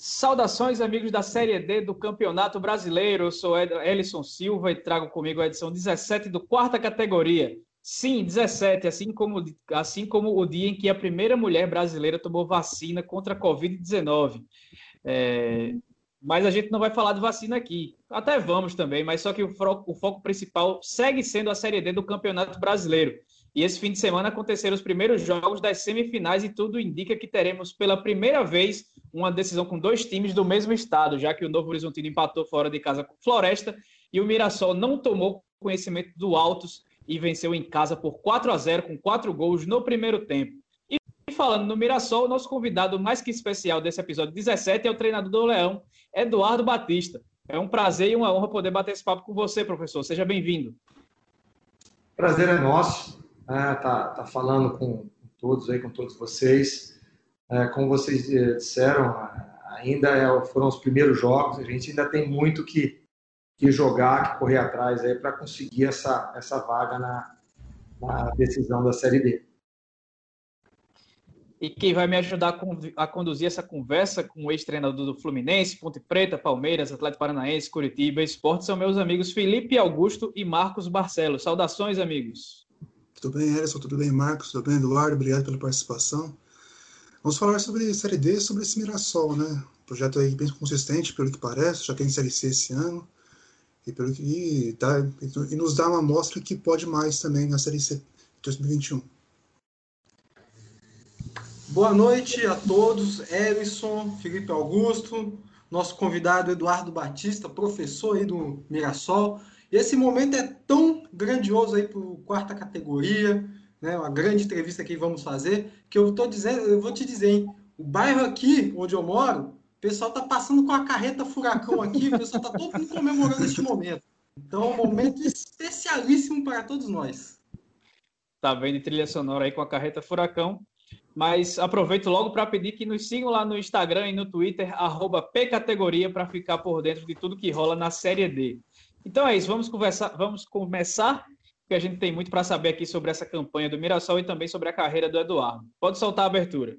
Saudações, amigos da Série D do Campeonato Brasileiro. Eu sou Elison Silva e trago comigo a edição 17 do quarta categoria. Sim, 17, assim como, assim como o dia em que a primeira mulher brasileira tomou vacina contra a Covid-19. É, mas a gente não vai falar de vacina aqui. Até vamos também, mas só que o foco, o foco principal segue sendo a Série D do Campeonato Brasileiro. E esse fim de semana aconteceram os primeiros jogos das semifinais e tudo indica que teremos pela primeira vez uma decisão com dois times do mesmo estado, já que o Novo Horizontino empatou fora de casa com Floresta e o Mirassol não tomou conhecimento do Altos e venceu em casa por 4 a 0 com quatro gols no primeiro tempo. E falando no Mirassol, nosso convidado mais que especial desse episódio 17 é o treinador do Leão, Eduardo Batista. É um prazer e uma honra poder bater esse papo com você, professor. Seja bem-vindo. Prazer é nosso né, tá, tá falando com todos aí, com todos vocês. É, como vocês eh, disseram, ainda é, foram os primeiros jogos, a gente ainda tem muito que, que jogar, que correr atrás aí para conseguir essa, essa vaga na, na decisão da Série D. E quem vai me ajudar a conduzir essa conversa com o ex-treinador do Fluminense, Ponte Preta, Palmeiras, Atlético Paranaense, Curitiba Esporte são meus amigos Felipe Augusto e Marcos Barcelos. Saudações, amigos. Tudo bem, Ellison? Tudo bem, Marcos? Tudo bem, Eduardo? Obrigado pela participação. Vamos falar sobre Série D, sobre esse Mirassol, né? Projeto aí bem consistente, pelo que parece, já tem Série C esse ano. E, pelo que, e, dá, e nos dá uma amostra que pode mais também na Série C de 2021. Boa noite a todos, Ellison, Felipe Augusto, nosso convidado Eduardo Batista, professor aí do Mirassol. Esse momento é tão grandioso aí para quarta categoria, né? Uma grande entrevista que vamos fazer, que eu tô dizendo, eu vou te dizer, hein? O bairro aqui onde eu moro, o pessoal tá passando com a carreta furacão aqui, o pessoal tá todo mundo comemorando este momento. Então, é um momento especialíssimo para todos nós. Tá vendo trilha sonora aí com a carreta furacão? Mas aproveito logo para pedir que nos sigam lá no Instagram e no Twitter, pcategoria, para ficar por dentro de tudo que rola na Série D. Então é isso, vamos conversar, vamos começar, porque a gente tem muito para saber aqui sobre essa campanha do Mirassol e também sobre a carreira do Eduardo. Pode soltar a abertura.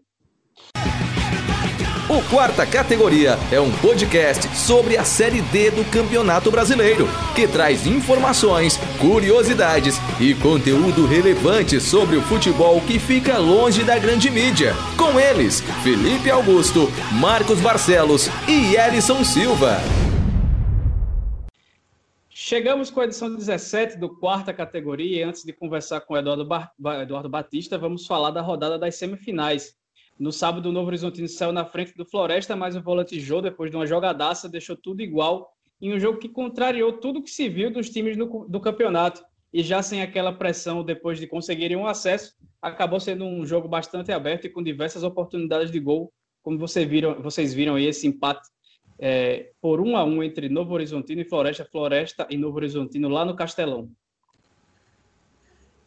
O Quarta Categoria é um podcast sobre a Série D do Campeonato Brasileiro, que traz informações, curiosidades e conteúdo relevante sobre o futebol que fica longe da grande mídia. Com eles, Felipe Augusto, Marcos Barcelos e Elison Silva. Chegamos com a edição 17 do quarta categoria e antes de conversar com o Eduardo, Bar... Eduardo Batista, vamos falar da rodada das semifinais. No sábado, o Novo Horizontino saiu na frente do Floresta, mas o volante Jô, depois de uma jogadaça, deixou tudo igual em um jogo que contrariou tudo que se viu dos times no... do campeonato. E já sem aquela pressão, depois de conseguirem um acesso, acabou sendo um jogo bastante aberto e com diversas oportunidades de gol, como você viram, vocês viram aí esse empate é, por um a um entre Novo Horizontino e Floresta, Floresta e Novo Horizontino lá no Castelão.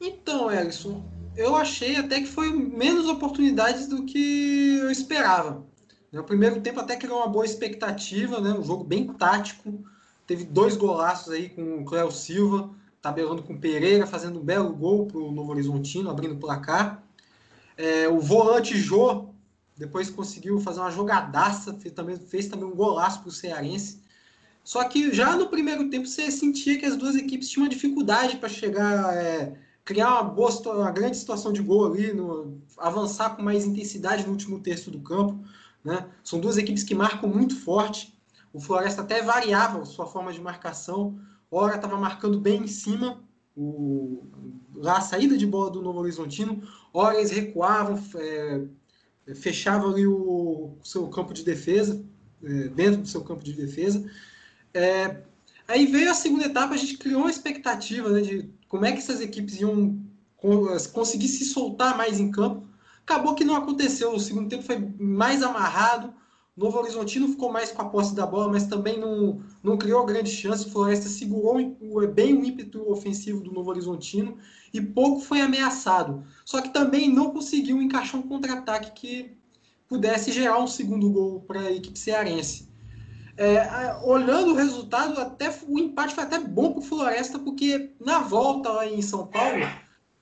Então, Ellison, eu achei até que foi menos oportunidades do que eu esperava. No primeiro tempo até criou uma boa expectativa, né? um jogo bem tático. Teve dois golaços aí com o Cléo Silva, tabelando com o Pereira, fazendo um belo gol para o Novo Horizontino, abrindo o placar. É, o volante Jô depois conseguiu fazer uma jogadaça, fez também, fez também um golaço para o Cearense. Só que já no primeiro tempo você sentia que as duas equipes tinham uma dificuldade para chegar, é, criar uma, boa, uma grande situação de gol ali, no, avançar com mais intensidade no último terço do campo. Né? São duas equipes que marcam muito forte. O Floresta até variava sua forma de marcação. Ora estava marcando bem em cima, o, a saída de bola do Novo Horizontino. Ora eles recuavam, é, fechava ali o, seu campo de defesa, é, dentro do seu campo de defesa. É, aí veio a segunda etapa, a gente criou uma expectativa né, de como é que essas equipes iam conseguir se soltar mais em campo. Acabou que não aconteceu. O segundo tempo foi mais amarrado. Novo Horizontino ficou mais com a posse da bola, mas também não, não criou grande chance. O Floresta segurou bem o ímpeto ofensivo do Novo Horizontino e pouco foi ameaçado. Só que também não conseguiu encaixar um contra-ataque que pudesse gerar um segundo gol para a equipe cearense. É, olhando o resultado, até o empate foi até bom para o Floresta, porque na volta lá em São Paulo,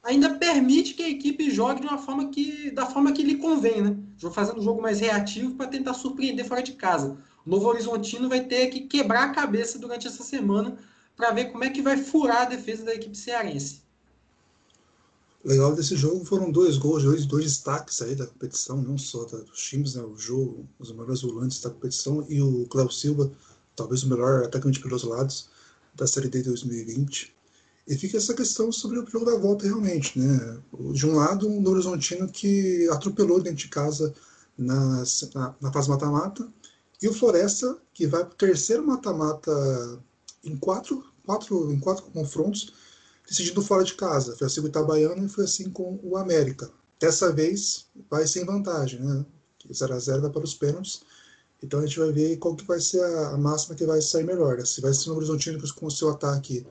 ainda permite que a equipe jogue de uma forma que, da forma que lhe convém, né? Fazendo um jogo mais reativo para tentar surpreender fora de casa. O Novo Horizontino vai ter que quebrar a cabeça durante essa semana para ver como é que vai furar a defesa da equipe cearense. legal desse jogo foram dois gols, dois, dois destaques aí da competição, não só dos times, né? O jogo, os melhores volantes da competição e o Cléo Silva, talvez o melhor atacante pelos lados da Série D 2020. E fica essa questão sobre o jogo da volta realmente, né? De um lado, um Novo Horizontino que atropelou dentro de casa na, na, na fase mata-mata, e o Floresta, que vai para o terceiro mata-mata em quatro, quatro, em quatro confrontos, decidindo fora de casa. Foi assim com o Itabaiana e foi assim com o América. Dessa vez vai sem vantagem, né? 0 a 0 vai para os pênaltis. Então a gente vai ver qual que vai ser a, a máxima que vai sair melhor. Né? Se vai ser o Horizontino com o seu ataque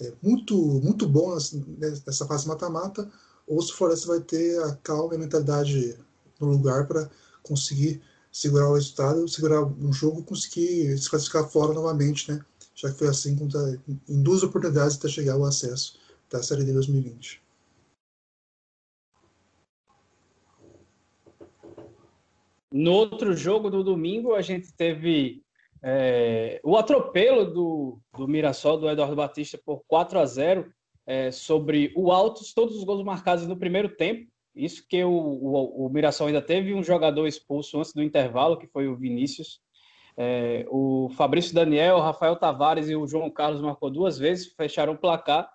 é, muito, muito bom nessa fase mata-mata, ou se o Floresta vai ter a calma e a mentalidade no lugar para conseguir segurar o resultado, segurar um jogo conseguir se classificar fora novamente, né? Já que foi assim em duas oportunidades até chegar ao acesso da Série D 2020. No outro jogo do domingo, a gente teve é, o atropelo do, do Mirassol, do Eduardo Batista, por 4 a 0 é, sobre o Altos, todos os gols marcados no primeiro tempo. Isso que o, o, o Mirassol ainda teve um jogador expulso antes do intervalo, que foi o Vinícius. É, o Fabrício Daniel, o Rafael Tavares e o João Carlos marcou duas vezes, fecharam o placar,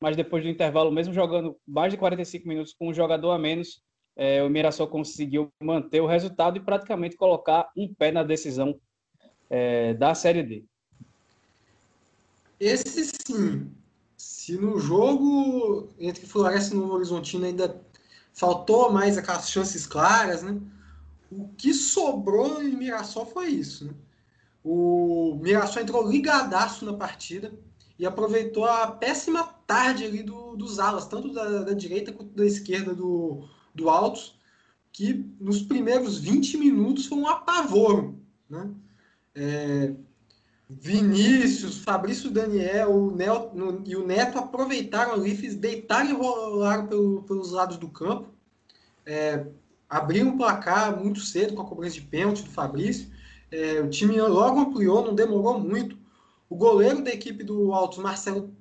mas depois do intervalo, mesmo jogando mais de 45 minutos com um jogador a menos, é, o Mirassol conseguiu manter o resultado e praticamente colocar um pé na decisão é, da Série D. Esse sim. Se no jogo entre Floresta e Novo Horizontino ainda faltou mais aquelas chances claras, né? O que sobrou em Mirassol foi isso, né? O Mirassol entrou ligadaço na partida e aproveitou a péssima tarde ali do, dos alas, tanto da, da direita quanto da esquerda do, do Altos, que nos primeiros 20 minutos foi um apavoro, né? É, Vinícius, Fabrício Daniel o Nel, no, e o Neto aproveitaram ali, fiz, deitaram e rolaram pelo, pelos lados do campo. É, o placar muito cedo com a cobrança de pênalti do Fabrício. É, o time logo ampliou, não demorou muito. O goleiro da equipe do Altos, Marcelo,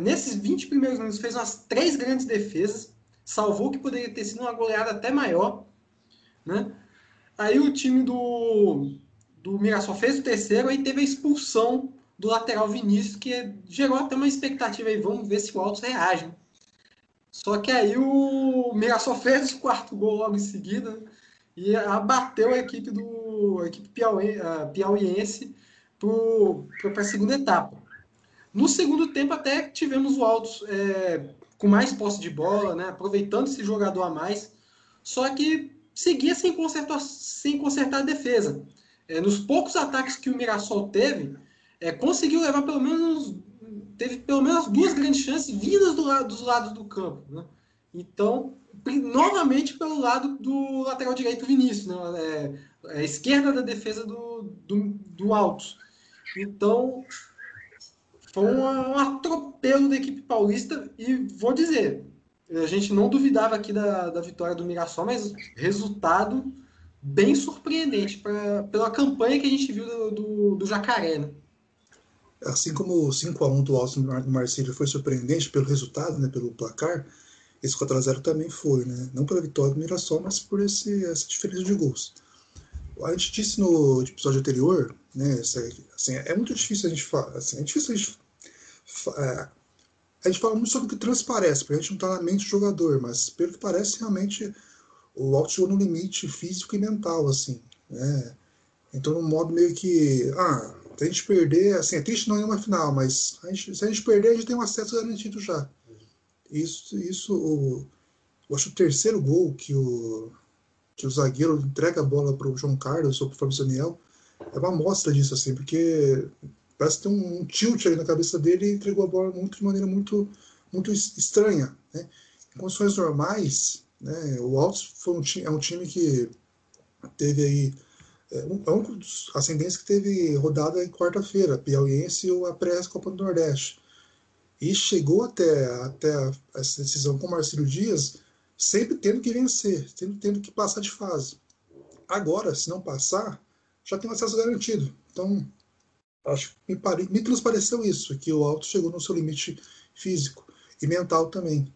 nesses 20 primeiros minutos, fez umas três grandes defesas, salvou que poderia ter sido uma goleada até maior. Né? Aí o time do, do Mirassol fez o terceiro, aí teve a expulsão do lateral Vinícius, que gerou até uma expectativa aí, vamos ver se o Altos reage. Só que aí o Mirassol fez o quarto gol logo em seguida e abateu a equipe do a equipe piauiense para a segunda etapa. No segundo tempo até tivemos o Altos é, com mais posse de bola, né, aproveitando esse jogador a mais, só que seguia sem consertar, sem consertar a defesa é, nos poucos ataques que o Mirassol teve, é, conseguiu levar pelo menos teve pelo menos duas grandes chances vindas do lado, dos lados do campo. Né? Então, novamente pelo lado do lateral direito Vinícius, né? é, é a esquerda da defesa do, do, do Altos. Então, foi um, um, atropelo da equipe paulista e vou dizer, a gente não duvidava aqui da, da vitória do Mirassol, mas resultado bem surpreendente pra, pela campanha que a gente viu do, do, do Jacaré. Né? Assim como o 5x1 do Alto do Marcílio foi surpreendente pelo resultado, né, pelo placar, esse 4x0 também foi, né? não pela vitória do Mirassol, mas por esse, essa diferença de gols. A gente disse no episódio anterior, né, assim, é muito difícil a gente falar, assim, é difícil a gente, é, a gente fala muito sobre o que transparece, porque a gente não está na mente do jogador, mas pelo que parece, realmente o chegou no limite físico e mental, assim, né? Entrou num modo meio que, ah, se a gente perder, assim, é triste não ir uma final, mas a gente, se a gente perder, a gente tem um acesso garantido já. Isso, isso o, eu acho o terceiro gol que o, que o zagueiro entrega a bola para o João Carlos ou para o Fábio Daniel é uma amostra disso, assim, porque parece que tem um, um tilt ali na cabeça dele e entregou a bola muito, de maneira muito, muito estranha. Né? Em condições normais, né? O Altos foi um, é um time que teve aí é um, é um dos ascendentes que teve rodada em quarta-feira, Piauiense ou a pré-Copa do Nordeste. e chegou até, até essa decisão com o Marcelo Dias sempre tendo que vencer, sempre tendo que passar de fase. Agora, se não passar, já tem um acesso garantido. Então, acho me, pare, me transpareceu isso, que o Alto chegou no seu limite físico e mental também.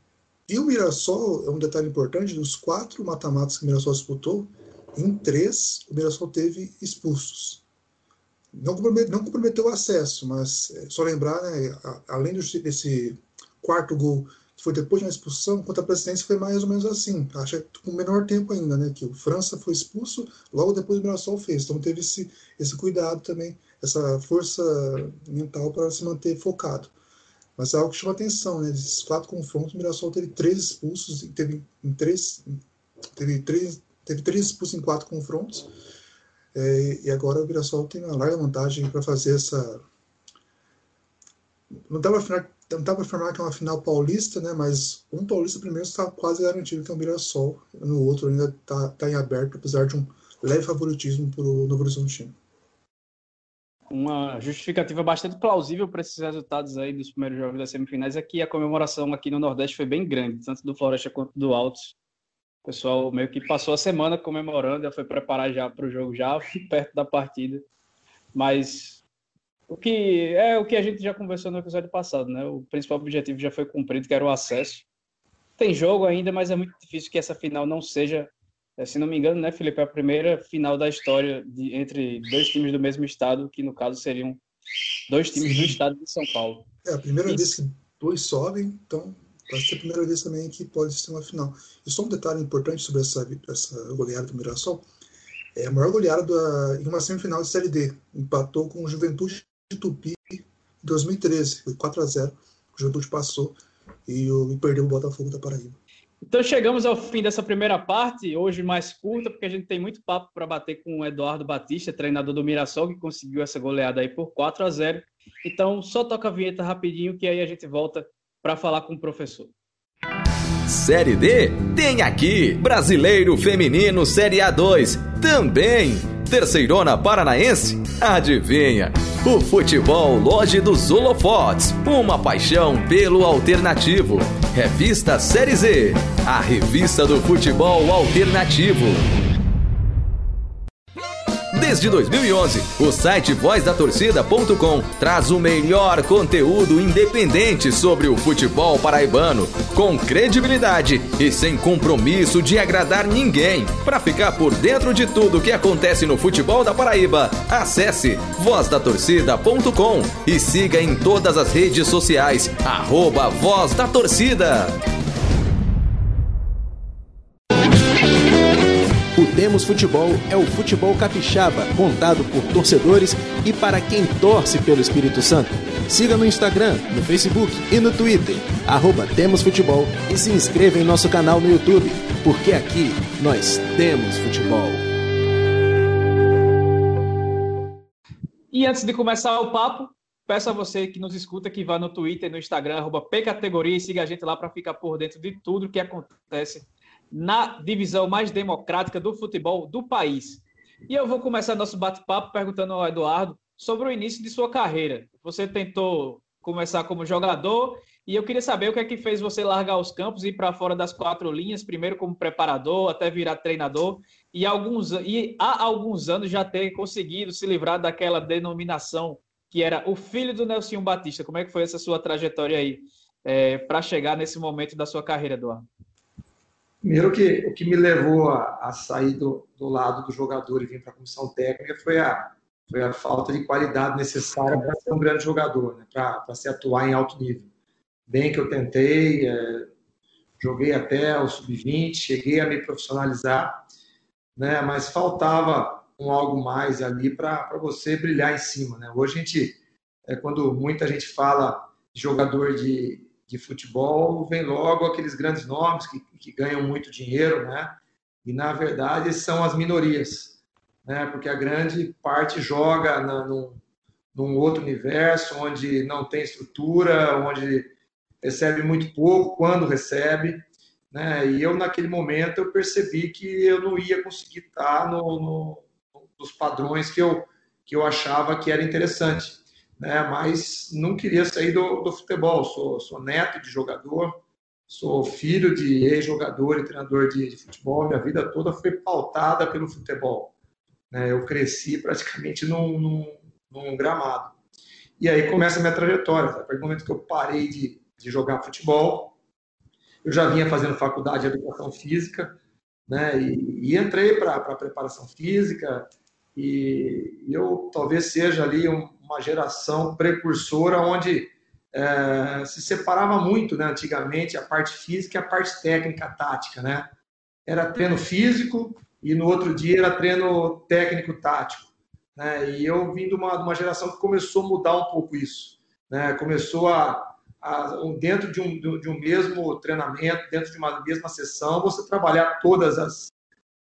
E o Mirassol, é um detalhe importante, dos quatro mata-matas que o Mirassol disputou, em três o Mirassol teve expulsos. Não comprometeu, não comprometeu o acesso, mas é, só lembrar, né, além desse quarto gol que foi depois de uma expulsão, contra a presidência foi mais ou menos assim. Acho que com menor tempo ainda, né? Que o França foi expulso, logo depois o Mirassol fez. Então teve esse, esse cuidado também, essa força mental para se manter focado. Mas é algo que chama atenção, né? Esses quatro confrontos, o Mirassol teve três expulsos, teve, em três, teve, três, teve três expulsos em quatro confrontos. É, e agora o Mirassol tem uma larga vantagem para fazer essa. Não dá para afirmar que é uma final paulista, né? Mas um paulista primeiro está quase garantido que é o Mirassol, no outro ainda está tá em aberto, apesar de um leve favoritismo para o Novo Horizontino uma justificativa bastante plausível para esses resultados aí dos primeiros jogos das semifinais é que a comemoração aqui no Nordeste foi bem grande, tanto do Floresta quanto do Altos. O pessoal meio que passou a semana comemorando, já foi preparar já para o jogo já perto da partida. Mas o que é o que a gente já conversou no episódio passado, né? O principal objetivo já foi cumprido, que era o acesso. Tem jogo ainda, mas é muito difícil que essa final não seja se não me engano, né, Felipe, é a primeira final da história de, entre dois times do mesmo estado, que no caso seriam dois times Sim. do estado de São Paulo. É a primeira Isso. vez que dois sobem, então vai ser a primeira vez também que pode ser uma final. E só um detalhe importante sobre essa, essa goleada do Mirassol, é a maior goleada da, em uma semifinal de Série D. Empatou com o Juventude de Tupi em 2013, foi 4 a 0 O Juventude passou e, e perdeu o Botafogo da Paraíba. Então chegamos ao fim dessa primeira parte, hoje mais curta, porque a gente tem muito papo para bater com o Eduardo Batista, treinador do Mirassol, que conseguiu essa goleada aí por 4 a 0. Então só toca a vinheta rapidinho que aí a gente volta para falar com o professor. Série D tem aqui Brasileiro Feminino Série A2 também. Terceirona Paranaense? Adivinha? O futebol Loja dos Holofotes, uma paixão pelo alternativo. Revista Série Z, a revista do futebol alternativo. Desde 2011, o site vozdatorcida.com traz o melhor conteúdo independente sobre o futebol paraibano, com credibilidade e sem compromisso de agradar ninguém. Para ficar por dentro de tudo que acontece no futebol da Paraíba, acesse vozdatorcida.com e siga em todas as redes sociais, arroba Voz da Torcida. O Demos Futebol é o futebol capixaba, contado por torcedores e para quem torce pelo Espírito Santo. Siga no Instagram, no Facebook e no Twitter, arroba Demos Futebol e se inscreva em nosso canal no YouTube, porque aqui nós temos futebol. E antes de começar o papo, peço a você que nos escuta que vá no Twitter no Instagram, arroba Pcategoria e siga a gente lá para ficar por dentro de tudo que acontece na divisão mais democrática do futebol do país. E eu vou começar nosso bate-papo perguntando ao Eduardo sobre o início de sua carreira. Você tentou começar como jogador e eu queria saber o que é que fez você largar os campos e ir para fora das quatro linhas, primeiro como preparador, até virar treinador, e, alguns, e há alguns anos já ter conseguido se livrar daquela denominação que era o filho do Nelson Batista. Como é que foi essa sua trajetória aí é, para chegar nesse momento da sua carreira, Eduardo? Primeiro, que, o que me levou a, a sair do, do, lado do jogador e vir para a comissão técnica foi a, foi a falta de qualidade necessária para ser um grande jogador, né? para se atuar em alto nível. Bem que eu tentei, é, joguei até o sub-20, cheguei a me profissionalizar, né? mas faltava um algo mais ali para você brilhar em cima. Né? Hoje a gente, é, quando muita gente fala de jogador de, de futebol, vem logo aqueles grandes nomes que, que ganham muito dinheiro, né? E na verdade são as minorias, né? Porque a grande parte joga na, num, num outro universo onde não tem estrutura, onde recebe muito pouco quando recebe, né? E eu naquele momento eu percebi que eu não ia conseguir estar no, no, nos padrões que eu que eu achava que era interessante. Né, mas não queria sair do, do futebol. Sou, sou neto de jogador, sou filho de ex-jogador e treinador de, de, futebol. Minha vida toda foi pautada pelo futebol. Né, eu cresci praticamente num, num, num, gramado. E aí começa a minha trajetória. A partir do momento que eu parei de, de jogar futebol, eu já vinha fazendo faculdade de educação física, né, e, e entrei para preparação física, e eu talvez seja ali uma geração precursora onde é, se separava muito, né, antigamente, a parte física e a parte técnica, tática, né? Era treino físico e no outro dia era treino técnico tático, né? E eu vim de uma, de uma geração que começou a mudar um pouco isso, né? Começou a, a dentro de um, de um mesmo treinamento, dentro de uma mesma sessão, você trabalhar todas as,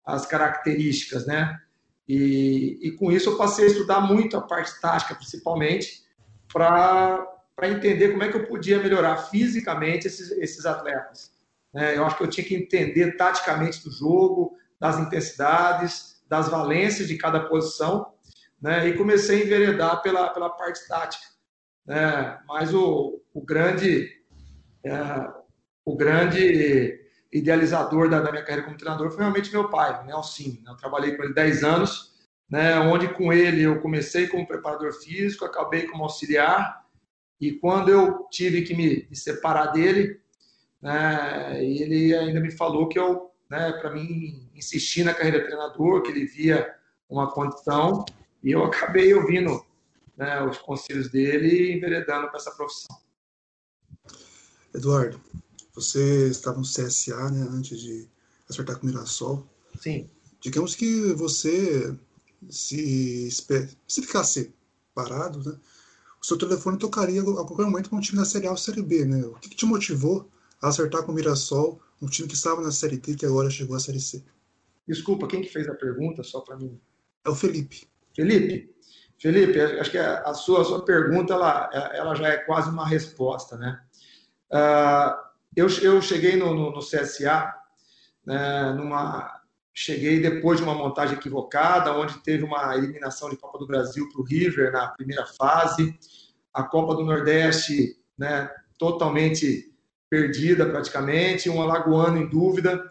as características, né? E, e com isso eu passei a estudar muito a parte tática, principalmente, para entender como é que eu podia melhorar fisicamente esses, esses atletas. É, eu acho que eu tinha que entender taticamente do jogo, das intensidades, das valências de cada posição, né, e comecei a enveredar pela, pela parte tática. Né, mas o, o grande é, o grande idealizador da, da, minha carreira como treinador foi realmente meu pai, Nelson. Né? Eu trabalhei com ele 10 anos, né, onde com ele eu comecei como preparador físico, acabei como auxiliar, e quando eu tive que me, me separar dele, né, ele ainda me falou que eu, né, para mim, insistir na carreira de treinador, que ele via uma condição, e eu acabei ouvindo né, os conselhos dele e enveredando para essa profissão. Eduardo, você estava no CSA, né, antes de acertar com o Mirassol. Sim. Digamos que você, se, se ficasse parado, né, o seu telefone tocaria a qualquer momento com um time da Série A ou Série B, né? O que, que te motivou a acertar com o Mirassol, um time que estava na Série D que agora chegou à Série C? Desculpa, quem que fez a pergunta, só para mim? É o Felipe. Felipe, Felipe, acho que a sua, a sua pergunta ela, ela já é quase uma resposta, né? Uh, eu, eu cheguei no, no, no CSA, né, numa, cheguei depois de uma montagem equivocada, onde teve uma eliminação de Copa do Brasil para o River na primeira fase, a Copa do Nordeste né, totalmente perdida praticamente, um alagoano em dúvida,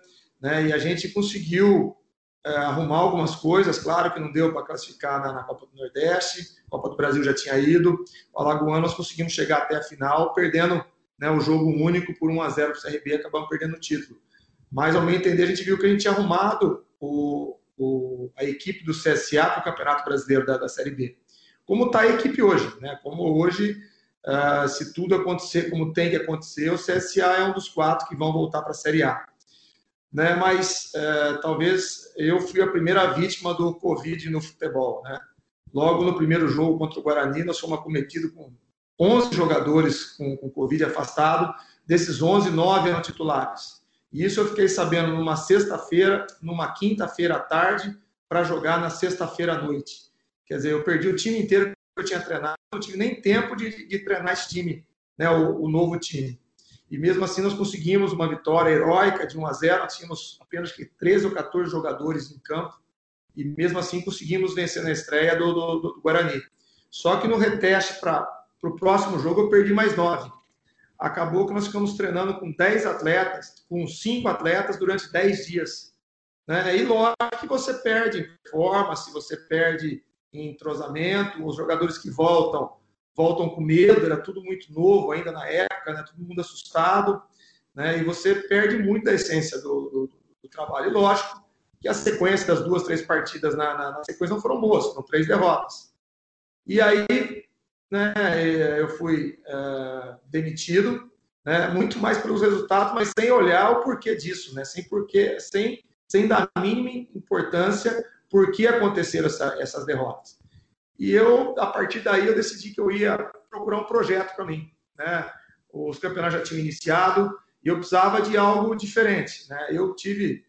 né, e a gente conseguiu é, arrumar algumas coisas, claro que não deu para classificar na, na, Copa do Nordeste, a Copa do Brasil já tinha ido, o alagoano nós conseguimos chegar até a final, perdendo né, o jogo único por 1 a 0 para o CRB, acabamos perdendo o título. Mas, ao meu entender, a gente viu que a gente tinha arrumado o, o, a equipe do CSA para o Campeonato Brasileiro da, da Série B. Como está a equipe hoje, né? Como hoje, uh, se tudo acontecer como tem que acontecer, o CSA é um dos quatro que vão voltar para a Série A. Né? Mas uh, talvez eu fui a primeira vítima do Covid no futebol, né? Logo no primeiro jogo contra o Guarani, nós fomos acometidos com 11 jogadores com, com Covid afastado, desses 11, 9 eram titulares. E isso eu fiquei sabendo numa sexta-feira, numa quinta-feira à tarde, para jogar na sexta-feira à noite. Quer dizer, eu perdi o time inteiro que eu tinha treinado, não tive nem tempo de, de treinar esse time, né, o, o, novo time. E mesmo assim nós conseguimos uma vitória heróica de 1 a 0, nós tínhamos apenas que 13 ou 14 jogadores em campo, e mesmo assim conseguimos vencer na estreia do, do, do Guarani. Só que no reteste para para o próximo jogo eu perdi mais nove. Acabou que nós ficamos treinando com 10 atletas, com cinco atletas durante 10 dias. Né? E lógico que você perde performance, você perde em entrosamento, os jogadores que voltam, voltam com medo, era tudo muito novo ainda na época, né? todo mundo assustado, né? e você perde muito da essência do, do, do trabalho. E lógico que a sequência das duas, três partidas na, na, na sequência não foram boas, foram três derrotas. E aí né, eu fui uh, demitido, né, muito mais pelos resultados, mas sem olhar o porquê disso, né, sem, porquê, sem, sem dar a mínima importância por que aconteceram essa, essas derrotas. E eu, a partir daí, eu decidi que eu ia procurar um projeto para mim. Né? Os campeonatos já tinham iniciado e eu precisava de algo diferente. Né? Eu tive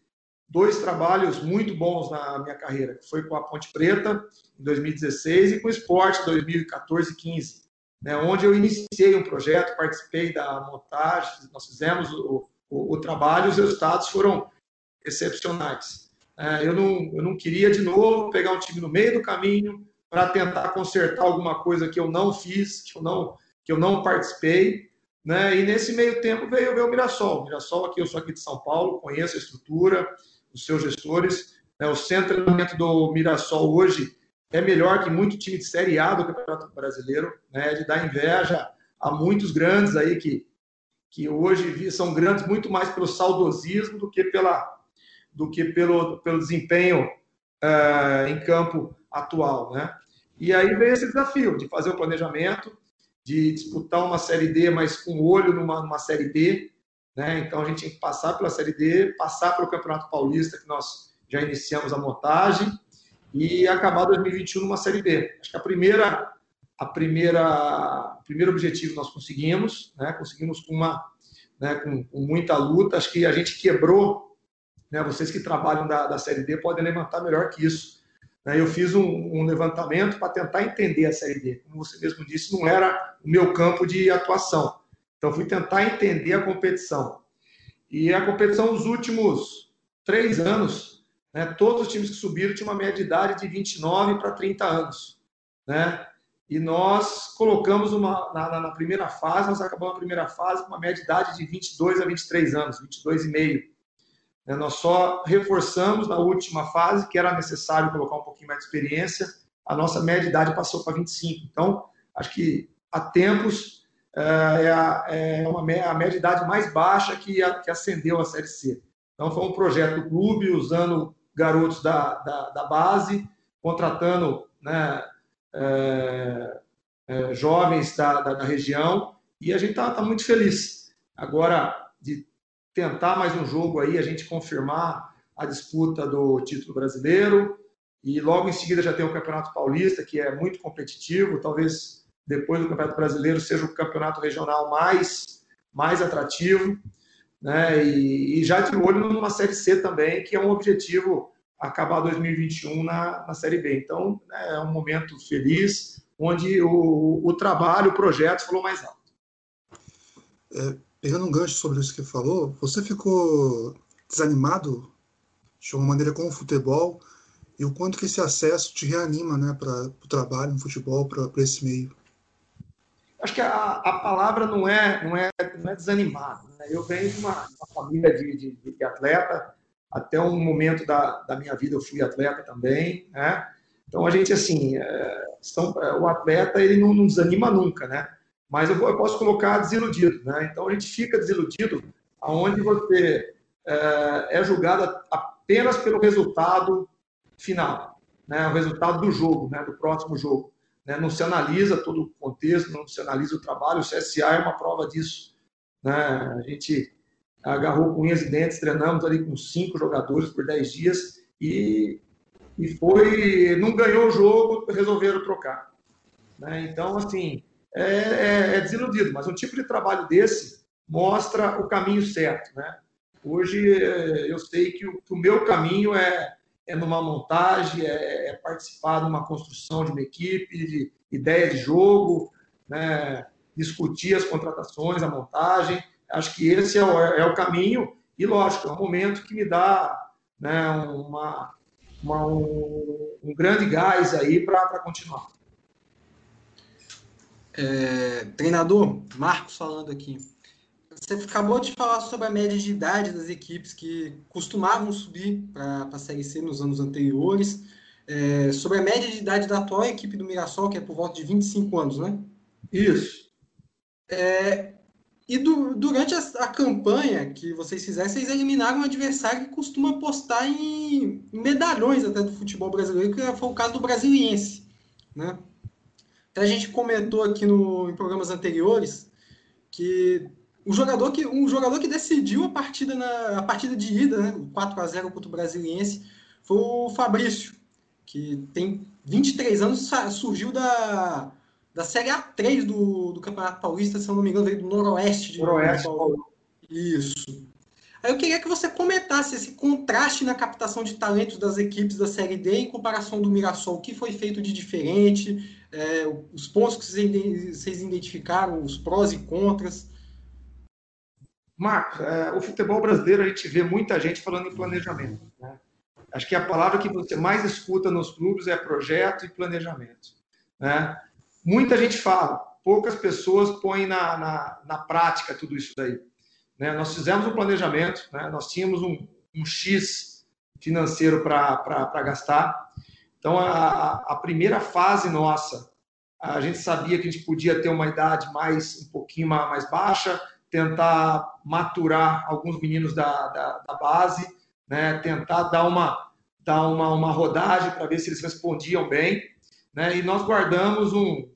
dois trabalhos muito bons na minha carreira, que foi com a Ponte Preta em 2016 e com o Esporte 2014 e 15, né, onde eu iniciei um projeto, participei da montagem, nós fizemos o, o, o trabalho, os resultados foram excepcionais. É, eu, não, eu não queria de novo pegar um time no meio do caminho, para tentar consertar alguma coisa que eu não fiz, que eu não, que eu não participei. Né? E nesse meio tempo veio, veio o Mirassol. O Mirassol, aqui, eu sou aqui de São Paulo, conheço a estrutura, os seus gestores. Né? O centro do Mirassol hoje é melhor que muito time de Série A do Campeonato Brasileiro, né? de dar inveja a muitos grandes aí que, que hoje são grandes muito mais pelo saudosismo do que, pela, do que pelo, pelo desempenho uh, em campo atual. Né? E aí vem esse desafio de fazer o planejamento, de disputar uma Série D, mas com olho numa, numa Série B. Né? Então a gente tem que passar pela Série D, passar pelo Campeonato Paulista, que nós já iniciamos a montagem, e acabar 2021 numa Série B. Acho que a primeira, a primeira, o primeiro objetivo nós conseguimos, né? conseguimos com, uma, né? Com, com, muita luta. Acho que a gente quebrou, né? vocês que trabalham da, da Série D podem levantar melhor que isso. Né? Eu fiz um, um levantamento para tentar entender a Série D. Como você mesmo disse, não era o meu campo de atuação. Então, fui tentar entender a competição. E a competição, nos últimos três anos, né, todos os times que subiram tinham uma média de idade de 29 para 30 anos. Né? E nós colocamos uma, na, na, primeira fase, nós acabamos a primeira fase com uma média de idade de 22 a 23 anos, 22 e meio. Né, nós só reforçamos na última fase, que era necessário colocar um pouquinho mais de experiência, a nossa média de idade passou para 25. Então, acho que há tempos é, é a, é uma, a média de idade mais baixa que, a, que ascendeu a Série C. Então, foi um projeto do clube, usando garotos da, da, da base, contratando né, é, é, jovens da, da, da, região, e a gente está tá muito feliz. Agora, de tentar mais um jogo aí, a gente confirmar a disputa do título brasileiro, e logo em seguida já tem o Campeonato Paulista, que é muito competitivo, talvez depois do Campeonato Brasileiro seja o campeonato regional mais, mais atrativo, né? E, e já de olho numa Série C também, que é um objetivo acabar 2021 na, na Série B. Então, né, é um momento feliz, onde o, o trabalho, o projeto falou mais alto. É, pegando um gancho sobre isso que falou, você ficou desanimado de uma maneira com o futebol e o quanto que esse acesso te reanima né, para o trabalho no futebol, para esse meio? Acho que a, a palavra não é, não é, não é desanimado. Né? Eu venho de uma, uma família de, de, de, atleta, até um momento da, da minha vida eu fui atleta também, né? Então a gente assim, é, são, é, o atleta ele não, não, desanima nunca, né? Mas eu, eu, posso colocar desiludido, né? Então a gente fica desiludido aonde você é, é julgado apenas pelo resultado final, né? O resultado do jogo, né? Do próximo jogo. Né? Não se analisa todo o contexto, não se analisa o trabalho. O CSA é uma prova disso. Né? A gente agarrou com unhas e dentes, treinamos ali com cinco jogadores por dez dias e, e foi, não ganhou o jogo, resolveram trocar. Né? Então, assim, é, é, é, desiludido, mas um tipo de trabalho desse mostra o caminho certo. Né? Hoje é, eu sei que o, que o meu caminho é, é numa montagem, é, é, participar de uma construção de uma equipe, de ideia de jogo, né? discutir as contratações, a montagem. Acho que esse é o, é o caminho e, lógico, é um momento que me dá né, uma, uma um, um, grande gás aí para continuar. É, treinador, Marcos falando aqui. Você acabou de falar sobre a média de idade das equipes que costumavam subir para a Série C nos anos anteriores. É, sobre a média de idade da atual equipe do Mirassol, que é por volta de 25 anos, né? Isso. É, e do, durante a, a, campanha que vocês fizeram, vocês eliminaram um adversário que costuma apostar em, em medalhões até do futebol brasileiro, que foi o caso do Brasiliense. Né? Até a gente comentou aqui no, em programas anteriores que o jogador que, um jogador que decidiu a partida, na, a partida de ida, né, 4 a 0 contra o Brasiliense, foi o Fabrício, que tem 23 anos, surgiu da, da Série A3 do, do Campeonato Paulista, se eu não me engano, veio do Noroeste de Noroeste, Paulo. Isso. Aí eu queria que você comentasse esse contraste na captação de talentos das equipes da Série D em comparação do Mirassol. O que foi feito de diferente, é, os pontos que vocês identificaram, os prós e contras. Marcos, é, o futebol brasileiro a gente vê muita gente falando em planejamento. Né? Acho que a palavra que você mais escuta nos clubes é projeto e planejamento. Né? Muita gente fala, poucas pessoas põem na, na, na prática tudo isso daí. Né? Nós fizemos um planejamento, né? nós tínhamos um, um X financeiro para gastar. Então, a, a primeira fase nossa, a gente sabia que a gente podia ter uma idade mais um pouquinho mais baixa, tentar maturar alguns meninos da, da, da base, né? tentar dar uma, dar uma, uma rodagem para ver se eles respondiam bem. Né? E nós guardamos um,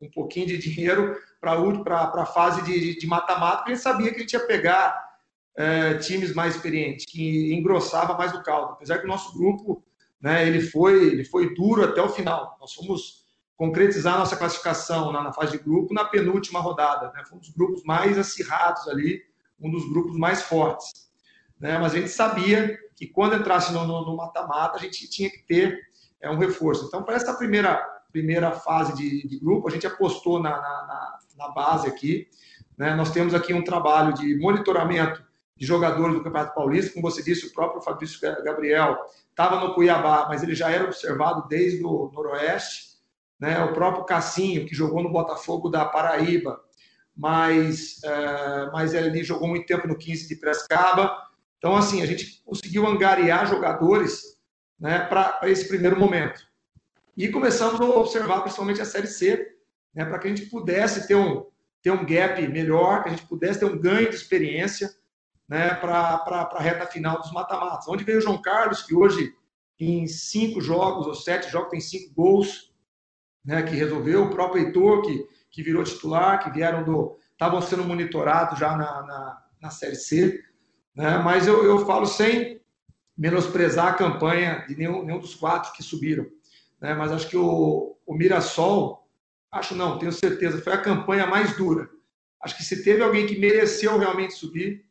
um, pouquinho de dinheiro para a fase de mata-mata, porque a gente sabia que a gente ia pegar é, times mais experientes, que engrossava mais o caldo. Apesar que o nosso grupo né, ele foi, ele foi duro até o final. Nós fomos concretizar nossa classificação na, fase de grupo na penúltima rodada. Né? Fomos os grupos mais acirrados ali, um dos grupos mais fortes. Né? Mas a gente sabia que quando entrasse no mata-mata, a gente tinha que ter é, um reforço. Então, para essa primeira, primeira fase de, de grupo, a gente apostou na, na, na base aqui. Né? Nós temos aqui um trabalho de monitoramento de jogadores do Campeonato Paulista. Como você disse, o próprio Fabrício Gabriel estava no Cuiabá, mas ele já era observado desde o Noroeste né? o próprio Cassinho, que jogou no Botafogo da Paraíba, mas, é, mas ele jogou muito tempo no 15 de Prescaba. Então, assim, a gente conseguiu angariar jogadores né, para esse primeiro momento. E começamos a observar principalmente a Série C, né, para que a gente pudesse ter um, ter um gap melhor, que a gente pudesse ter um ganho de experiência né, para a reta final dos mata-matas. Onde veio o João Carlos, que hoje, em cinco jogos ou sete jogos, tem cinco gols, né, que resolveu, o próprio Heitor, que, que virou titular, que vieram do. estavam sendo monitorados já na, na, na Série C. Né, mas eu, eu falo sem menosprezar a campanha de nenhum, nenhum dos quatro que subiram. Né, mas acho que o, o Mirassol, acho não, tenho certeza, foi a campanha mais dura. Acho que se teve alguém que mereceu realmente subir,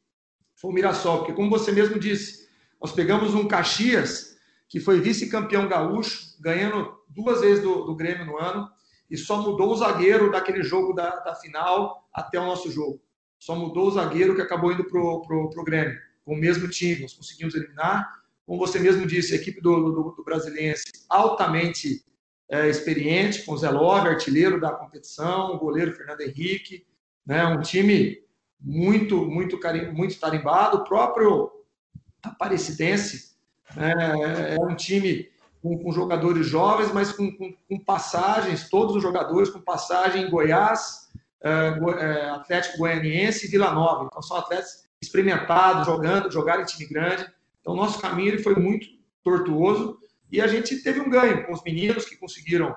foi o Mirassol, porque como você mesmo disse, nós pegamos um Caxias que foi vice-campeão gaúcho, ganhando duas vezes do, do, Grêmio no ano, e só mudou o zagueiro daquele jogo da, da final até o nosso jogo. Só mudou o zagueiro que acabou indo para o Grêmio, com o mesmo time, nós conseguimos eliminar. Como você mesmo disse, a equipe do, do, do Brasiliense altamente é, experiente, com o Zé Love, artilheiro da competição, o goleiro Fernando Henrique, né, um time muito, muito, carim, muito tarimbado, o próprio Aparecidense, é, é um time com, com, jogadores jovens, mas com, com, com, passagens, todos os jogadores com passagem em Goiás, é, é, Atlético Goianiense e Vila Nova. Então são atletas experimentados, jogando, jogaram em time grande. Então nosso caminho ele foi muito tortuoso e a gente teve um ganho com os meninos que conseguiram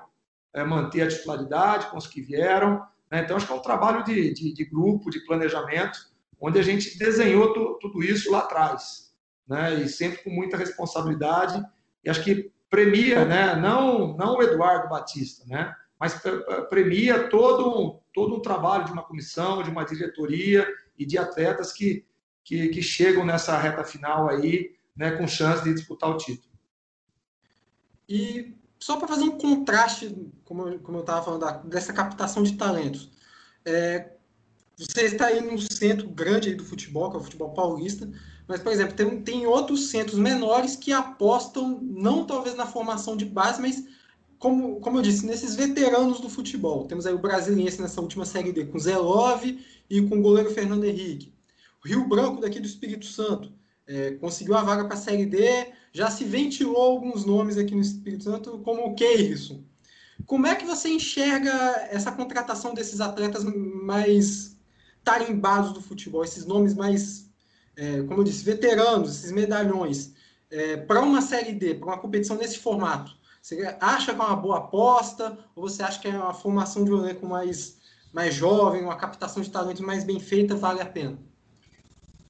é, manter a titularidade, com os que vieram. Né? Então acho que é um trabalho de, de, de grupo, de planejamento, onde a gente desenhou tudo isso lá atrás né? E sempre com muita responsabilidade. E acho que premia, né? Não, não o Eduardo Batista, né? Mas premia todo um, todo um trabalho de uma comissão, de uma diretoria e de atletas que, que, que chegam nessa reta final aí, né? Com chance de disputar o título. E só para fazer um contraste, como, como eu estava falando, dessa captação de talentos. É, você está aí num centro grande do futebol, que é o futebol paulista, mas, por exemplo, tem, tem outros centros menores que apostam, não talvez na formação de base, mas, como, como eu disse, nesses veteranos do futebol. Temos aí o Brasiliense nessa última Série D, com Zé Love e com o goleiro Fernando Henrique. O Rio Branco, daqui do Espírito Santo, é, conseguiu a vaga para a Série D, já se ventilou alguns nomes aqui no Espírito Santo, como o Keirson. Como é que você enxerga essa contratação desses atletas mais tarimbados do futebol, esses nomes mais é, como eu disse, veteranos, esses medalhões, é, para uma Série D, para uma competição nesse formato, você acha que é uma boa aposta ou você acha que é uma formação de um elenco mais, mais jovem, uma captação de talento mais bem feita, vale a pena?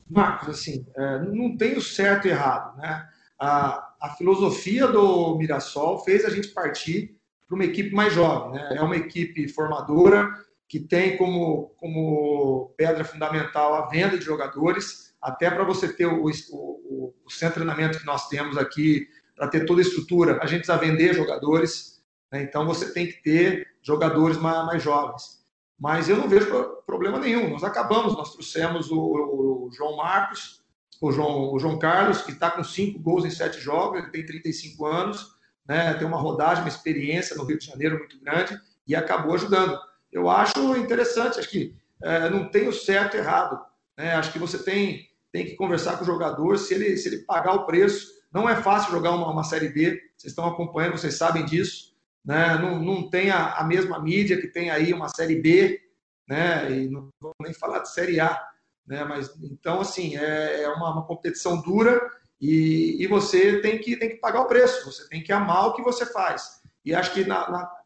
Marcos, assim, é, não tem o certo e errado, né? A, a filosofia do Mirassol fez a gente partir para uma equipe mais jovem, né? É uma equipe formadora que tem como, como pedra fundamental a venda de jogadores, até para você ter o, o, o, centro de treinamento que nós temos aqui, para ter toda a estrutura, a gente precisa vender jogadores, né? então você tem que ter jogadores mais, mais, jovens. Mas eu não vejo problema nenhum, nós acabamos, nós trouxemos o, o João Marcos, o João, o João Carlos, que está com cinco gols em sete jogos, ele tem 35 anos, né, tem uma rodagem, uma experiência no Rio de Janeiro muito grande e acabou ajudando. Eu acho interessante, acho que é, não tem o certo e errado. Né? Acho que você tem, tem que conversar com o jogador, se ele, se ele pagar o preço. Não é fácil jogar uma, uma Série B, vocês estão acompanhando, vocês sabem disso. Né? Não, não tem a, a mesma mídia que tem aí uma Série B, né? e não vou nem falar de Série A. Né? Mas, então, assim, é, é uma, uma competição dura e, e, você tem que, tem que pagar o preço, você tem que amar o que você faz. E acho que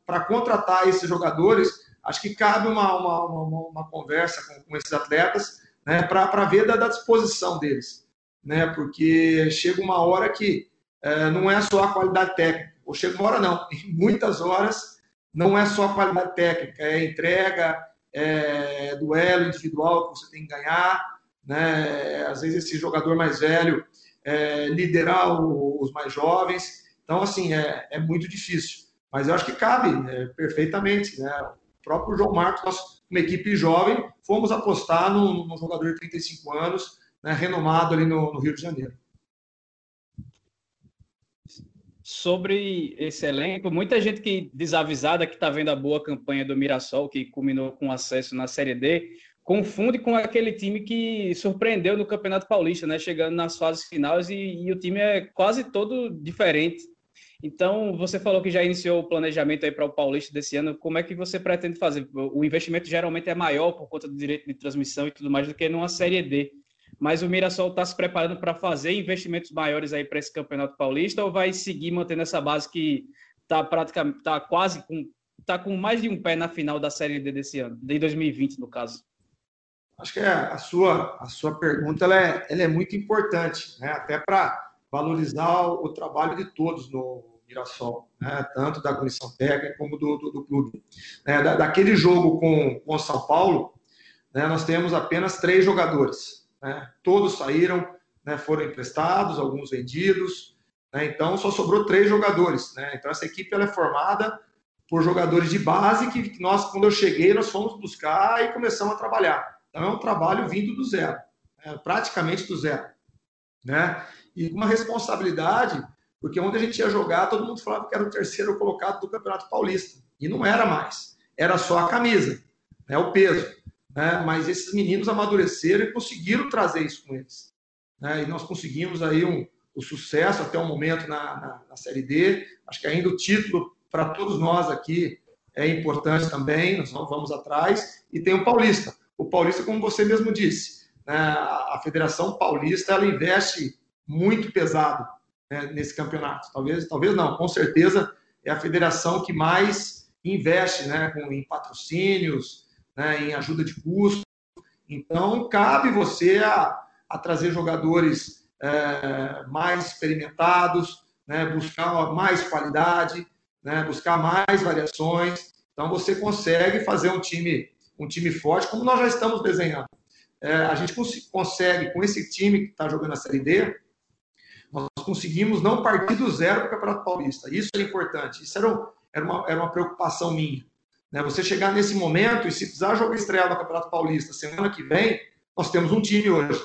para contratar esses jogadores, acho que cabe uma, uma, uma, uma conversa com, com, esses atletas né, para ver da, da, disposição deles. Né, porque chega uma hora que é, não é só a qualidade técnica, ou chega uma hora não, em muitas horas não é só a qualidade técnica, é entrega, é duelo individual que você tem que ganhar, né, às vezes esse jogador mais velho é, liderar o, os mais jovens, então assim, é, é muito difícil. Mas eu acho que cabe é, perfeitamente, né? próprio João Marcos, nós, uma equipe jovem, fomos apostar num, num jogador de 35 anos, né, renomado ali no, no Rio de Janeiro sobre esse elenco, muita gente que desavisada que está vendo a boa campanha do Mirassol, que culminou com acesso na Série D, confunde com aquele time que surpreendeu no Campeonato Paulista, né? Chegando nas fases finais e, e o time é quase todo diferente. Então, você falou que já iniciou o planejamento aí para o Paulista desse ano. Como é que você pretende fazer? O investimento geralmente é maior por conta do direito de transmissão e tudo mais do que numa Série D. Mas o Mirassol está se preparando para fazer investimentos maiores aí para esse Campeonato Paulista ou vai seguir mantendo essa base que está praticamente, está quase com, tá com mais de um pé na final da Série D desse ano, de 2020 no caso? Acho que é, a sua, a sua pergunta ela é, ela é muito importante, né? até para valorizar o, o trabalho de todos no, Mirassol, né? tanto da comissão técnica como do, do, do clube. É, da, daquele jogo com o São Paulo, né, nós temos apenas três jogadores. Né? Todos saíram, né, foram emprestados, alguns vendidos. Né? Então, só sobrou três jogadores. Né? Então, essa equipe ela é formada por jogadores de base que nós, quando eu cheguei, nós fomos buscar e começamos a trabalhar. Então, é um trabalho vindo do zero, praticamente do zero. Né? E uma responsabilidade porque onde a gente ia jogar, todo mundo falava que era o terceiro colocado do Campeonato Paulista. E não era mais. Era só a camisa, né, o peso. Né? Mas esses meninos amadureceram e conseguiram trazer isso com eles. Né? E nós conseguimos aí um, o sucesso até o momento na, na, na Série D. Acho que ainda o título, para todos nós aqui, é importante também. Nós vamos atrás. E tem o Paulista. O Paulista, como você mesmo disse, né? a Federação Paulista ela investe muito pesado né, nesse campeonato. Talvez, talvez não, com certeza é a federação que mais investe né, em patrocínios, né, em ajuda de custo. Então, cabe você a, a trazer jogadores é, mais experimentados, né, buscar mais qualidade, né, buscar mais variações. Então, você consegue fazer um time, um time forte, como nós já estamos desenhando. É, a gente cons consegue, com esse time que está jogando a Série D, nós conseguimos não partir do zero para o Campeonato Paulista. Isso era importante. Isso era, era, uma, era uma preocupação minha. Né? Você chegar nesse momento e se precisar jogar estrear no Campeonato Paulista semana que vem, nós temos um time hoje.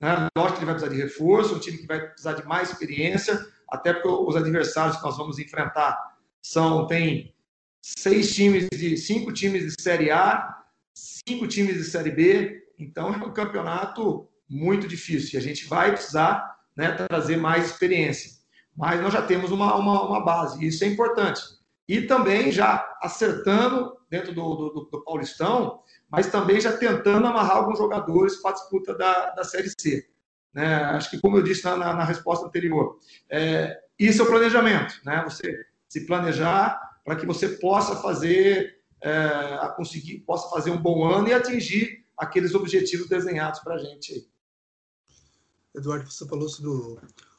Né? Lógico que ele vai precisar de reforço, um time que vai precisar de mais experiência, até porque os adversários que nós vamos enfrentar são tem seis times de cinco times de Série A, cinco times de Série B. Então é um campeonato muito difícil. E a gente vai precisar né, trazer mais experiência. Mas nós já temos uma, uma, uma, base, isso é importante. E também já acertando dentro do, do, do Paulistão, mas também já tentando amarrar alguns jogadores para a disputa da, da Série C. Né? Acho que, como eu disse na, na, na resposta anterior, é, isso é o planejamento, né? você se planejar para que você possa fazer, é, conseguir, possa fazer um bom ano e atingir aqueles objetivos desenhados para a gente aí. Eduardo, você falou sobre o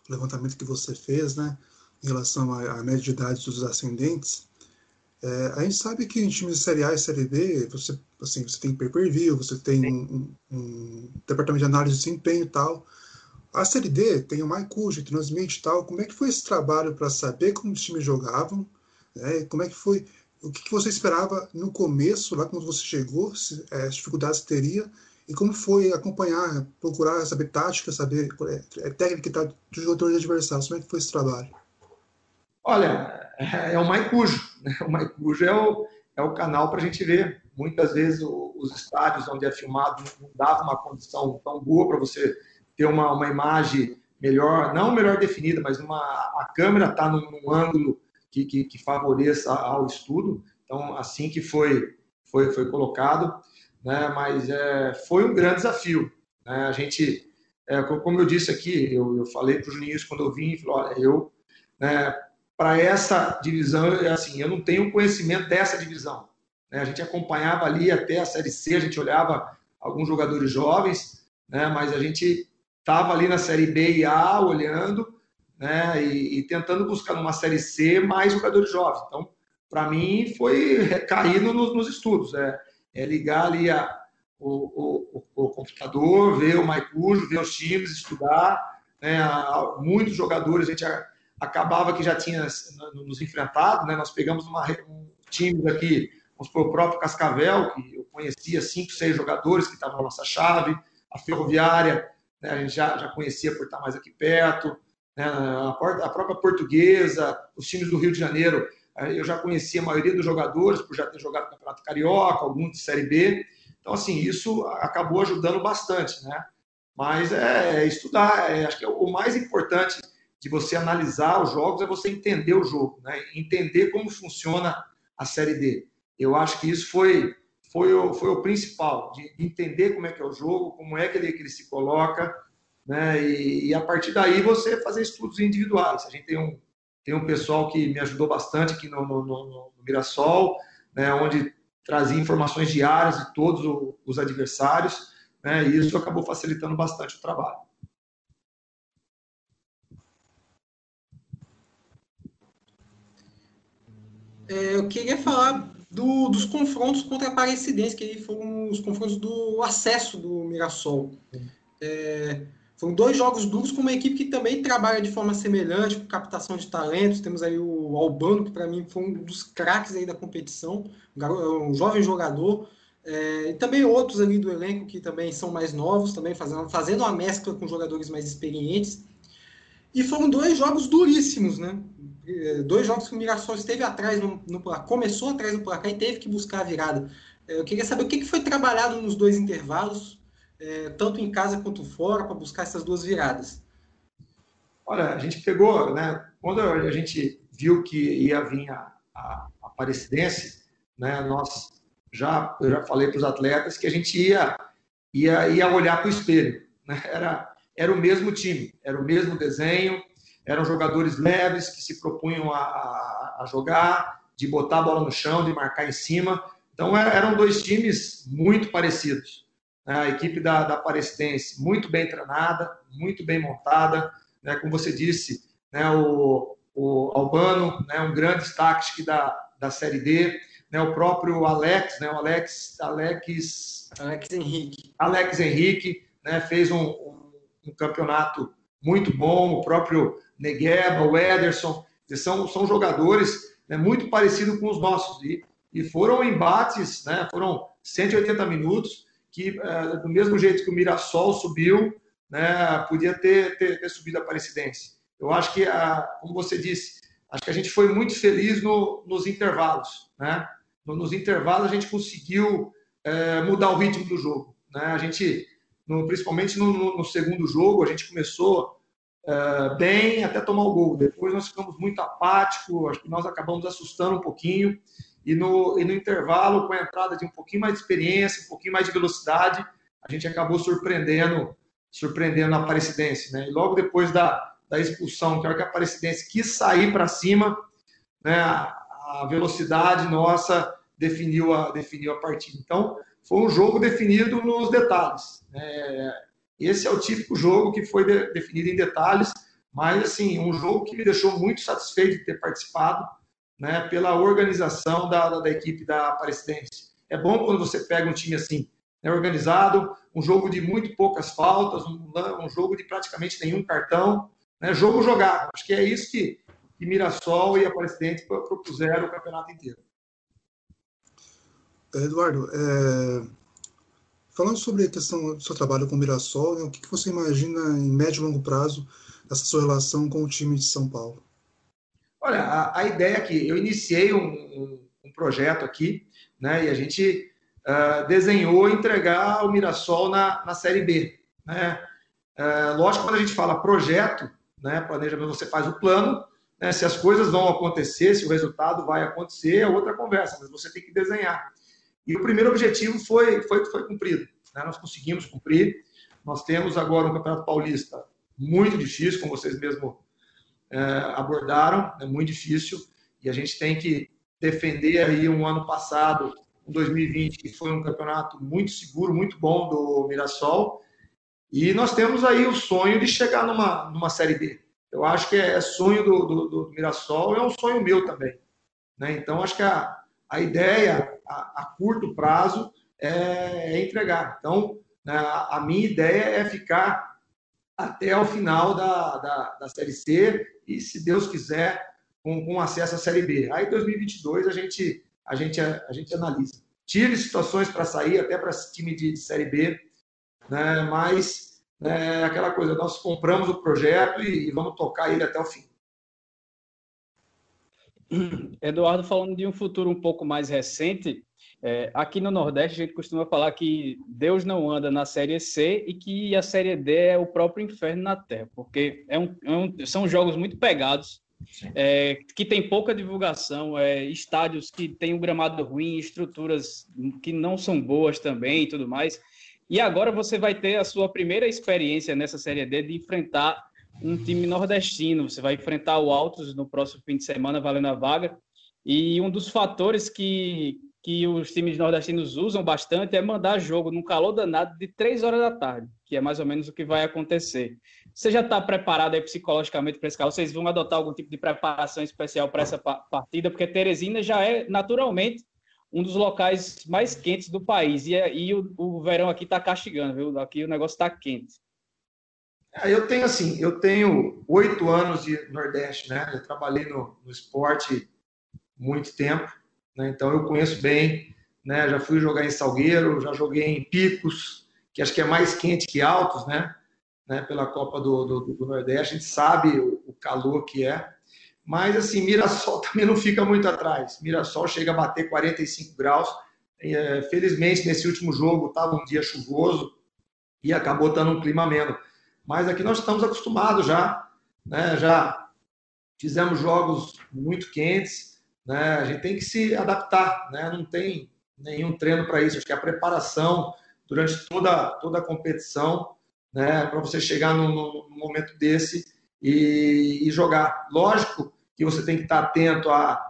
levantamento que você fez, né, em relação à, média de idade dos ascendentes. É, a gente sabe que em times de Série A e Série B, você, assim, você tem pay-per-view, você tem um, um, departamento de análise de desempenho e tal. A Série D tem o MyCujo, transmite e tal. Como é que foi esse trabalho para saber como os times jogavam? Né, como é que foi? O que, que você esperava no começo, lá quando você chegou, se, é, as dificuldades teria, E como foi acompanhar, procurar saber tática, saber é, técnica tá, dos jogadores adversários? Como é que foi esse trabalho? Olha, é o Maicujo. Né? O Maicujo é o, é o canal para a gente ver. Muitas vezes os estádios onde é filmado não dava uma condição tão boa para você ter uma, uma imagem melhor, não melhor definida, mas uma, a câmera está num, num, ângulo que, que, que, favoreça ao estudo. Então, assim que foi, foi, foi colocado, né? mas é, foi um grande desafio. Né? A gente, é, como eu disse aqui, eu, eu falei para o Juninho isso quando eu vim, falou, olha, eu, né, para essa divisão, é assim, eu não tenho conhecimento dessa divisão. Né? A gente acompanhava ali até a Série C, a gente olhava alguns jogadores jovens, né? mas a gente estava ali na Série B e A olhando né? e, e tentando buscar numa Série C mais jogadores jovens. Então, para mim, foi cair nos, nos estudos. É, é, ligar ali a, o, o, o, computador, ver o Maicujo, ver os times, estudar. Né? Muitos jogadores a gente acabava que já tinha nos enfrentado. Né? Nós pegamos uma, um time aqui vamos supor, o próprio Cascavel, que eu conhecia cinco, seis jogadores que estavam na nossa chave, a Ferroviária, né, a gente já, já conhecia por estar mais aqui perto, né, a, a, própria Portuguesa, os times do Rio de Janeiro, eu já conhecia a maioria dos jogadores, por já ter jogado Campeonato Carioca, alguns de Série B, então, assim, isso acabou ajudando bastante, né? Mas é, é estudar, é, acho que é o mais importante de você analisar os jogos é você entender o jogo, né? entender como funciona a Série D. Eu acho que isso foi, foi, o, foi o principal, de entender como é que é o jogo, como é que ele, que ele se coloca, né? E, e, a partir daí você fazer estudos individuais. A gente tem um, tem um pessoal que me ajudou bastante aqui no, no, no, Mirassol, né? onde trazia informações diárias de todos os adversários, né? e isso acabou facilitando bastante o trabalho. É, eu queria falar do, dos confrontos contra a Aparecidense, que foram os confrontos do acesso do Mirassol. É, foram dois jogos duros com uma equipe que também trabalha de forma semelhante, com captação de talentos. Temos aí o Albano, que para mim foi um dos craques aí da competição, um, garoto, um jovem jogador. É, e também outros ali do elenco que também são mais novos, também fazendo, fazendo uma mescla com jogadores mais experientes. E foram dois jogos duríssimos, né? Eh, dois jogos que o Mirassol esteve atrás no, começou atrás no placar e teve que buscar a virada. Eh, eu queria saber o que foi trabalhado nos dois intervalos, é, tanto em casa quanto fora, para buscar essas duas viradas. Olha, a gente pegou, né? Quando a gente viu que ia vir a, a, a Aparecidense, né? Nós já eu já falei para os atletas que a gente ia ia, ia olhar para o espelho, né? Era era o mesmo time, era o mesmo desenho, eram jogadores leves que se propunham a, a, a jogar, de botar a bola no chão, de marcar em cima. Então é, eram dois times muito parecidos. Né? A equipe da, da Aparecidense muito bem treinada, muito bem montada, né? como você disse, né? o, o Albano, né? um grande destaque da, da Série D, né? o próprio Alex, né? o Alex, Alex, Alex Henrique, Alex Henrique né? fez um, um, um campeonato muito bom, o próprio Negueba, o Ederson, são, são jogadores né, muito parecidos com os nossos. E, e foram embates, né, foram 180 minutos, que é, do mesmo jeito que o Mirassol subiu, né, podia ter, ter, ter subido a Aparecidense. Eu acho que, como você disse, acho que a gente foi muito feliz no, nos intervalos. Né? Nos intervalos a gente conseguiu é, mudar o ritmo do jogo. Né? A gente, no, principalmente no, no, no, segundo jogo, a gente começou uh, bem até tomar o gol. Depois nós ficamos muito apáticos, acho que nós acabamos assustando um pouquinho. E no, e no intervalo, com a entrada de um pouquinho mais de experiência, um pouquinho mais de velocidade, a gente acabou surpreendendo surpreendendo a Aparecidense. Né? E logo depois da, da expulsão, que a hora que a Aparecidense quis sair para cima, né, a velocidade nossa definiu a, definiu a partida. Então, foi um jogo definido nos detalhes. Né? Esse é o típico jogo que foi de, definido em detalhes, mas assim, um jogo que me deixou muito satisfeito de ter participado, né, pela organização da, da, equipe da Aparecidense. É bom quando você pega um time assim, né, organizado, um jogo de muito poucas faltas, um, um jogo de praticamente nenhum cartão, né, jogo jogado. Acho que é isso que, que Mirassol e Aparecidense propuseram o campeonato inteiro. Eduardo, é, Falando sobre a questão do seu trabalho com o Mirassol, né, o que, que você imagina em médio e longo prazo dessa sua relação com o time de São Paulo? Olha, a, a ideia aqui, eu iniciei um, um, um, projeto aqui, né, e a gente uh, desenhou entregar o Mirassol na, na Série B. Né? Uh, lógico, quando a gente fala projeto, né, planejamento, você faz o plano, né, se as coisas vão acontecer, se o resultado vai acontecer, é outra conversa, mas você tem que desenhar. E o primeiro objetivo foi, foi, foi cumprido. Né? Nós conseguimos cumprir. Nós temos agora um Campeonato Paulista muito difícil, como vocês mesmo abordaram, é muito difícil. E a gente tem que defender aí um ano passado, um 2020, que foi um campeonato muito seguro, muito bom do Mirassol. E nós temos aí o sonho de chegar numa, numa Série B. Eu acho que é sonho do, do, do Mirassol, é um sonho meu também. Né? Então, acho que a, a ideia a, a curto prazo é, é entregar. Então, né, a, a minha ideia é ficar até o final da, da, da Série C e, se Deus quiser, com, com acesso à Série B. Aí, 2022, a gente, a gente, a, gente analisa. Tive situações para sair, até para time de, de Série B, né, mas é aquela coisa, nós compramos o projeto e, e vamos tocar ele até o fim. Eduardo, falando de um futuro um pouco mais recente, é, aqui no Nordeste a gente costuma falar que Deus não anda na Série C e que a Série D é o próprio inferno na Terra, porque é um, é um, são jogos muito pegados, é, que tem pouca divulgação, é, estádios que têm um gramado ruim, estruturas que não são boas também e tudo mais. E agora você vai ter a sua primeira experiência nessa Série D de enfrentar um time nordestino. Você vai enfrentar o Altos no próximo fim de semana, valendo a vaga. E um dos fatores que, que os times nordestinos usam bastante é mandar jogo num calor danado de três horas da tarde, que é mais ou menos o que vai acontecer. Você já está preparado aí psicologicamente para esse calor? Vocês vão adotar algum tipo de preparação especial para essa partida? Porque Teresina já é naturalmente um dos locais mais quentes do país. E, e o, o verão aqui está castigando, viu? Aqui o negócio está quente. É, eu tenho assim, eu tenho oito anos de Nordeste, né? Eu trabalhei no, no esporte muito tempo, né? Então eu conheço bem, né? Já fui jogar em Salgueiro, já joguei em Picos, que acho que é mais quente que Altos, né? né? Pela Copa do, do, do Nordeste, a gente sabe o, o, calor que é. Mas assim, Mirassol também não fica muito atrás. Mirassol chega a bater 45 graus. É, felizmente nesse último jogo estava um dia chuvoso e acabou estando um clima ameno mas aqui nós estamos acostumados já, né? Já fizemos jogos muito quentes, né? A gente tem que se adaptar, né? Não tem nenhum treino para isso. Acho que a preparação durante toda toda a competição, né? Para você chegar num, num momento desse e, e, jogar. Lógico que você tem que estar atento à,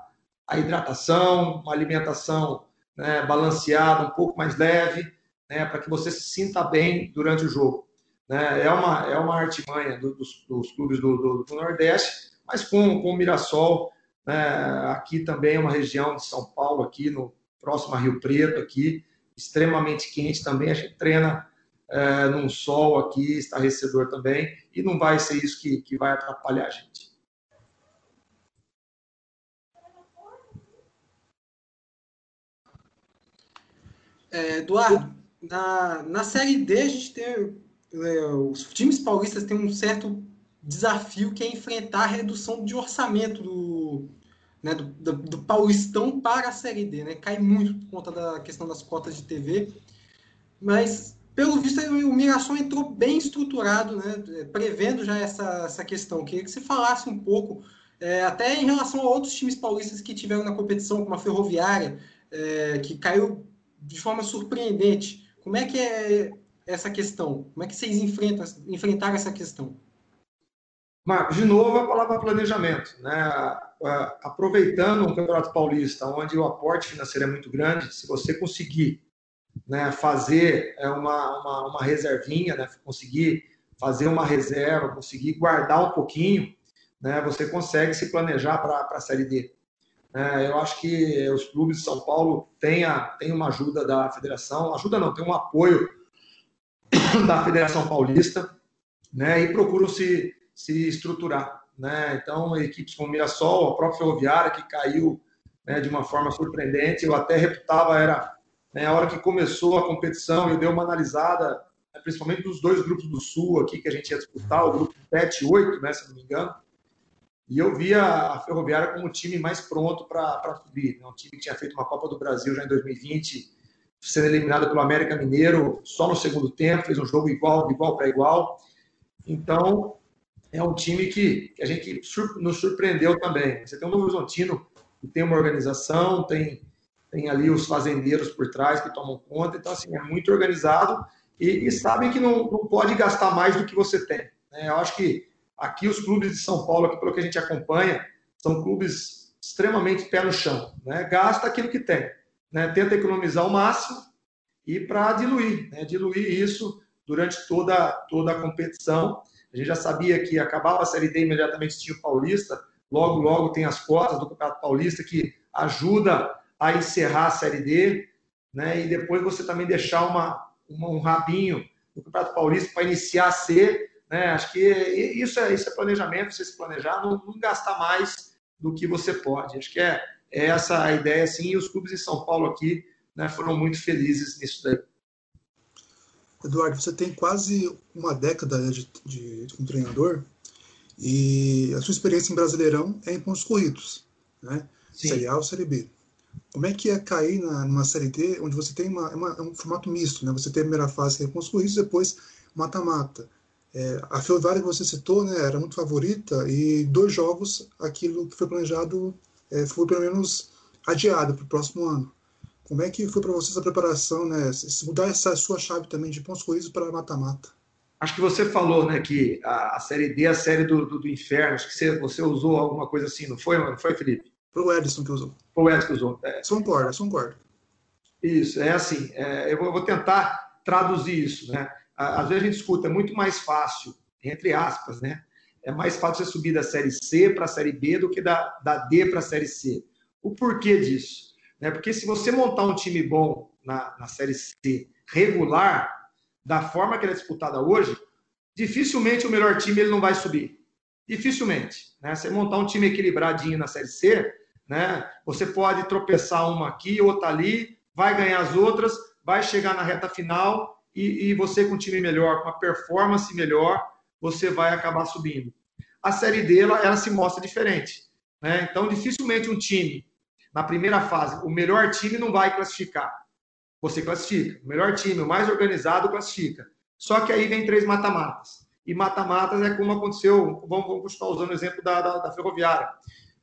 à hidratação, uma alimentação né, balanceada, um pouco mais leve, né, para que você se sinta bem durante o jogo. Né? É, uma, é uma artimanha do, dos, dos, clubes do, do, do, Nordeste, mas com, com o Mirassol? Aqui também é uma região de São Paulo, aqui no próximo a Rio Preto, aqui, extremamente quente também, a gente treina é, num sol aqui, estarrecedor também, e não vai ser isso que, que vai atrapalhar a gente. É, Eduardo, na, na Série D a gente tem é, os times paulistas têm um certo desafio que é enfrentar a redução de orçamento do, né, do, do, do, Paulistão para a Série D. Né? Cai muito por conta da questão das cotas de TV. Mas, pelo visto, o Mirassol entrou bem estruturado, né, prevendo já essa, essa questão. Queria que você falasse um pouco, é, até em relação a outros times paulistas que tiveram na competição, como a Ferroviária, é, que caiu de forma surpreendente. Como é que é essa questão? Como é que vocês enfrentam, enfrentaram essa questão? Marcos, de novo a palavra planejamento. Né? Aproveitando um Campeonato Paulista, onde o aporte financeiro é muito grande, se você conseguir né, fazer é, uma, uma, uma reservinha, né, conseguir fazer uma reserva, conseguir guardar um pouquinho, né, você consegue se planejar para a Série D. É, eu acho que os clubes de São Paulo têm, a, têm uma ajuda da federação, ajuda não, tem um apoio da Federação Paulista, né, e procuram se, se estruturar. Né? Então, equipes como Mirassol, a própria Ferroviária, que caiu né, de uma forma surpreendente, eu até reputava era Né? A hora que começou a competição, eu dei uma analisada, né, principalmente dos dois grupos do Sul aqui que a gente ia disputar, o grupo 7 e 8, né, se não me engano. E eu via a Ferroviária como o time mais pronto para subir. Né? Um time que tinha feito uma Copa do Brasil já em 2020, sendo eliminado pelo América Mineiro só no segundo tempo, fez um jogo igual, igual para igual. Então, é um time que, a gente nos surpreendeu também. Você tem um Novo Horizontino que tem uma organização, tem, tem ali os fazendeiros por trás que tomam conta, então, assim, é muito organizado e, e sabem que não, não pode gastar mais do que você tem. Né? Eu acho que aqui os clubes de São Paulo, aqui, pelo que a gente acompanha, são clubes extremamente pé no chão. Né? Gasta aquilo que tem. Né? Tenta economizar o máximo e para diluir, né? diluir isso durante toda, toda a competição. A gente já sabia que acabava a Série D imediatamente tinha o Paulista, logo, logo tem as cotas do Campeonato Paulista que ajuda a encerrar a Série D, né? e depois você também deixar uma, uma um rabinho no Campeonato Paulista para iniciar a C, né? Acho que isso é, isso é planejamento, você se planejar, não, não gastar mais do que você pode. Acho que é, é essa a ideia, assim, e os clubes de São Paulo aqui né, foram muito felizes nisso daí. Eduardo, você tem quase uma década de, de, de um treinador e a sua experiência em Brasileirão é em pontos corridos, né? Sim. Série A ou Série B. Como é que é cair na, numa Série D, onde você tem uma, uma, um formato misto, né? Você tem a primeira fase que é pontos corridos, depois mata-mata. É, a Ferroviária que você citou, né, era muito favorita e dois jogos, aquilo que foi planejado é, foi pelo menos adiado para o próximo ano. Como é que foi para você essa preparação, né? Se mudar essa sua chave também de pontos corridos para mata-mata? Acho que você falou, né, que a, a série D é a série do, do, do, inferno. Acho que você, você usou alguma coisa assim, não foi, não foi, Felipe? Foi o Edson que usou. Foi o Edson que usou. É. Concorda, concordo. Isso, é assim. É, eu, vou, eu, vou, tentar traduzir isso, né? Às vezes a gente escuta, é muito mais fácil, entre aspas, né? É mais fácil você subir da série C para a série B do que da, da D para a série C. O porquê disso? Né? Porque se você montar um time bom na, na Série C regular, da forma que ela é disputada hoje, dificilmente o melhor time ele não vai subir. Dificilmente. Né? Você montar um time equilibradinho na Série C, né? você pode tropeçar uma aqui, outra ali, vai ganhar as outras, vai chegar na reta final e, e você com um time melhor, com uma performance melhor, você vai acabar subindo. A Série D, ela, ela se mostra diferente. Né? Então, dificilmente um time na primeira fase, o melhor time não vai classificar. Você classifica. O melhor time, o mais organizado, classifica. Só que aí vem três mata-matas. E mata-matas é como aconteceu, vamos, vamos continuar usando o exemplo da, da, da Ferroviária.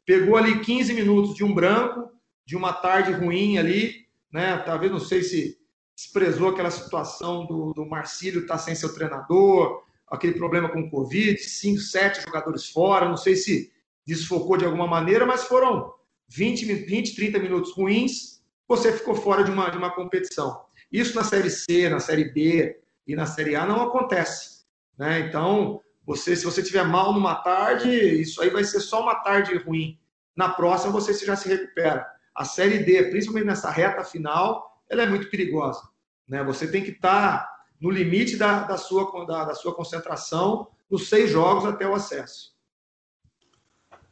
Pegou ali 15 minutos de um branco, de uma tarde ruim ali, né? Talvez não sei se desprezou aquela situação do, do Marcílio estar tá sem seu treinador, aquele problema com o Covid, cinco, sete jogadores fora, não sei se desfocou de alguma maneira, mas foram 20, 20 30 minutos ruins, você ficou fora de uma, de uma competição. Isso na Série C, na Série B e na Série A não acontece. Né? Então, você, se você tiver mal numa tarde, isso aí vai ser só uma tarde ruim. Na próxima, você já se recupera. A Série D, principalmente nessa reta final, ela é muito perigosa. Né? Você tem que estar tá no limite da, da, sua, da, da sua concentração nos seis jogos até o acesso.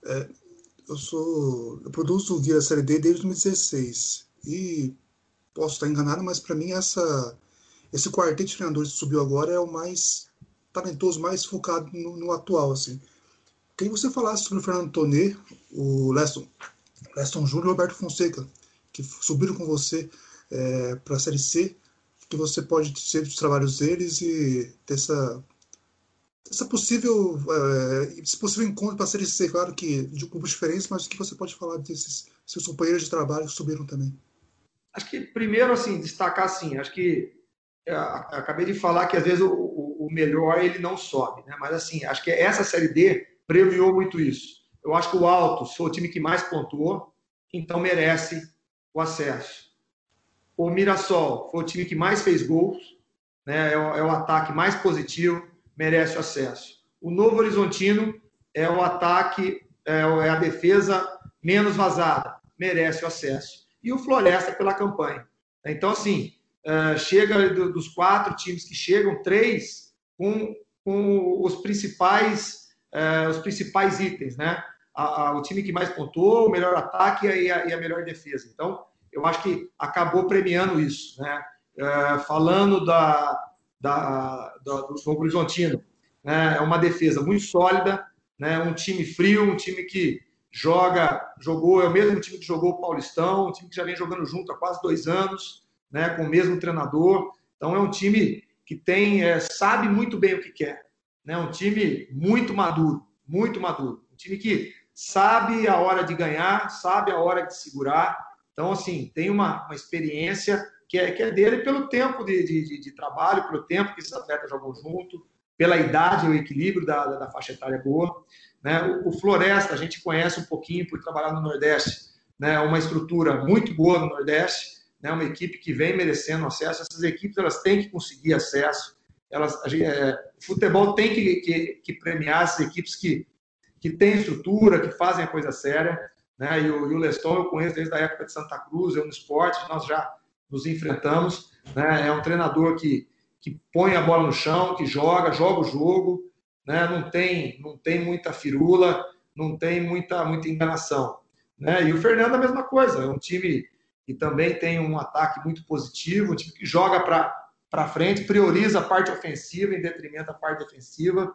É, eu sou eu produzo via série D desde 2016 e posso estar enganado, mas para mim essa esse quarteto de treinadores que subiu agora é o mais talentoso, mais focado no, no atual assim. Queria que você falasse sobre o Fernando Tonê, o Leston, Leston Júnior e o Roberto Fonseca, que subiram com você é, para a Série C, que você pode ser os trabalhos deles e ter essa essa possível, é, esse possível encontro para ser C, claro que de grupos diferentes, mas o que você pode falar desses seus companheiros de trabalho que subiram também? Acho que primeiro, assim, destacar assim, acho que é, acabei de falar que às vezes o, o, melhor ele não sobe, né? Mas assim, acho que essa série D premiou muito isso. Eu acho que o Alto foi o time que mais pontuou, então merece o acesso. O Mirassol foi o time que mais fez gols, né? É o, é o ataque mais positivo merece o acesso. O Novo Horizontino é o ataque, é, é a defesa menos vazada, merece o acesso. E o Floresta pela campanha. Então, assim, é, chega dos quatro times que chegam, três com, com os principais é, os principais itens, né? o time que mais pontuou, o melhor ataque e a, melhor defesa. Então, eu acho que acabou premiando isso. Né? Falando da, da, da, do Novo Horizontino, né? é uma defesa muito sólida, né? um time frio, um time que joga, jogou, é o mesmo time que jogou o Paulistão, um time que já vem jogando junto há quase dois anos, né? com o mesmo treinador. Então é um time que tem, é, sabe muito bem o que quer. Né? Um time muito maduro, muito maduro. Um time que sabe a hora de ganhar, sabe a hora de segurar. Então, assim, tem uma, uma experiência que é, que é dele pelo tempo de, de, de trabalho, pelo tempo que esses atletas jogam junto, pela idade e o equilíbrio da, da, da faixa etária boa. Né? O, o, Floresta, a gente conhece um pouquinho por trabalhar no Nordeste, né? uma estrutura muito boa no Nordeste, né? uma equipe que vem merecendo acesso. Essas equipes elas têm que conseguir acesso. Elas, gente, é, o futebol tem que, que, que, premiar essas equipes que, que têm estrutura, que fazem a coisa séria. Né? E, o, e o Leston eu conheço desde a época de Santa Cruz, eu no esporte, nós já nos enfrentamos. Né? É um treinador que, que põe a bola no chão, que joga, joga o jogo, né? não, tem, não tem muita firula, não tem muita, muita enganação. Né? E o Fernando a mesma coisa, é um time que também tem um ataque muito positivo, um time que joga para frente, prioriza a parte ofensiva em detrimento da parte defensiva.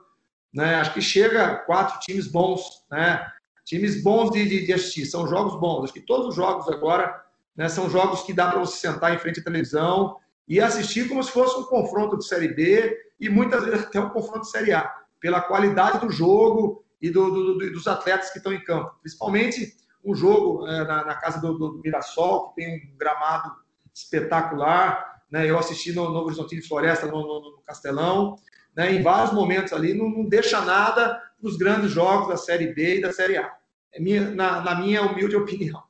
Né? Acho que chega a quatro times bons, né? times bons de, de, de assistir, são jogos bons. Acho que todos os jogos agora né? São jogos que dá para você sentar em frente à televisão e assistir como se fosse um confronto de Série B e muitas vezes até um confronto de Série A, pela qualidade do jogo e do, do, do, dos atletas que estão em campo. Principalmente um jogo é, na, na, casa do, Mirassol, que tem um gramado espetacular. Né? Eu assisti no Novo Horizontino de Floresta, no, no, no Castelão. Né? Em vários momentos ali, não, não deixa nada nos grandes jogos da Série B e da Série A. É minha, na, na minha humilde opinião.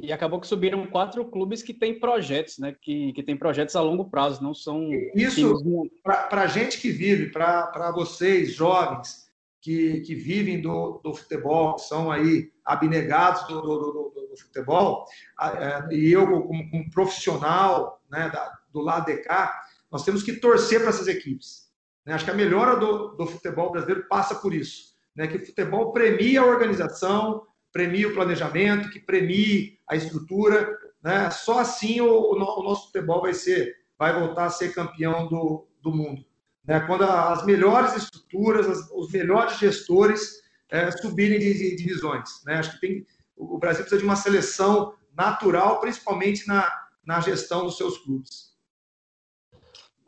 E acabou que subiram quatro clubes que têm projetos, né? Que, que têm projetos a longo prazo, não são. Isso, para a gente que vive, para vocês, jovens, que, que vivem do, do futebol, que são aí abnegados do, do, do, do futebol, é, e eu, como, como profissional né, da, do lado de cá, nós temos que torcer para essas equipes. Né? Acho que a melhora do, do futebol brasileiro passa por isso. Né? Que o futebol premia a organização, premie o planejamento, que premie a estrutura. Né? Só assim o, o, nosso futebol vai ser, vai voltar a ser campeão do, do mundo. Né? Quando as melhores estruturas, as, os melhores gestores é, subirem de, de divisões. Né? Acho que tem, o Brasil precisa de uma seleção natural, principalmente na, na gestão dos seus clubes.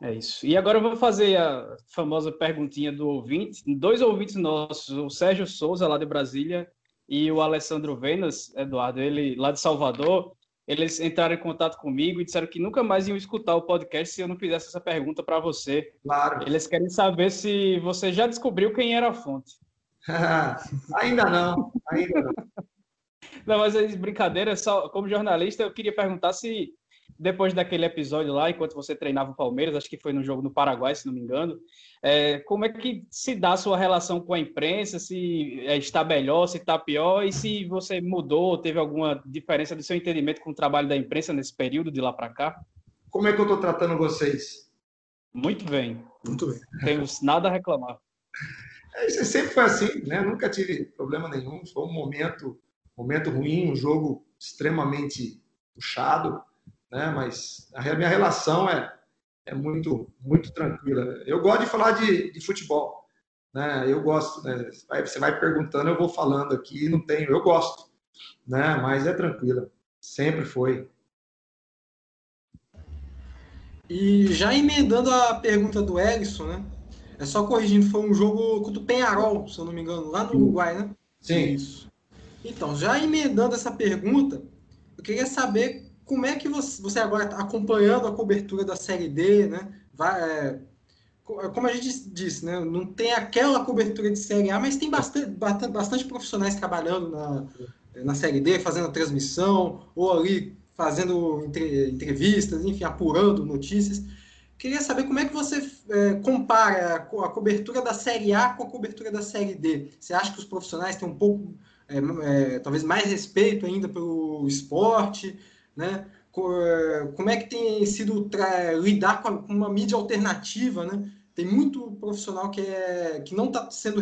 É isso. E agora eu vou fazer a famosa perguntinha do ouvinte. Dois ouvintes nossos, o Sérgio Souza, lá de Brasília, e o Alessandro Venas, Eduardo, ele lá de Salvador, eles entraram em contato comigo e disseram que nunca mais iam escutar o podcast se eu não fizesse essa pergunta para você. Claro. Eles querem saber se você já descobriu quem era a fonte. ainda não, ainda não. Não, mas é brincadeira, só como jornalista, eu queria perguntar se depois daquele episódio lá, enquanto você treinava o Palmeiras, acho que foi no jogo no Paraguai, se não me engano, é, como é que se dá a sua relação com a imprensa, se é, está melhor, se está pior, e se você mudou, teve alguma diferença do seu entendimento com o trabalho da imprensa nesse período de lá para cá? Como é que eu estou tratando vocês? Muito bem. Muito bem. Temos nada a reclamar. É, isso sempre foi assim, né? Nunca tive problema nenhum. Foi um momento, momento ruim, um jogo extremamente puxado, né? Mas a minha relação é, é muito, muito tranquila. Eu gosto de falar de, de futebol, né? Eu gosto, né? Você vai perguntando, eu vou falando aqui, não tenho, eu gosto, né? Mas é tranquila, sempre foi. E já emendando a pergunta do Erickson, né? É só corrigindo, foi um jogo contra o Penharol, se eu não me engano, lá no Uruguai, né? Sim. Isso. Então, já emendando essa pergunta, eu queria saber como é que você, você agora está acompanhando a cobertura da Série D, né? Vai, é, como a gente disse, né? Não tem aquela cobertura de Série A, mas tem bastante, bastante, profissionais trabalhando na, na Série D, fazendo a transmissão, ou ali fazendo entre, entrevistas, enfim, apurando notícias. Queria saber como é que você é, compara a, a, cobertura da Série A com a cobertura da Série D. Você acha que os profissionais têm um pouco, é, é, talvez mais respeito ainda pelo esporte? Né? Como é que tem sido lidar com uma mídia alternativa, né? Tem muito profissional que, é, que não está sendo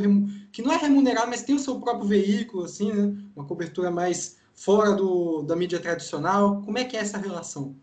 que não é remunerado, mas tem o seu próprio veículo, assim, né? Uma cobertura mais fora do, da mídia tradicional? Como é que é essa relação?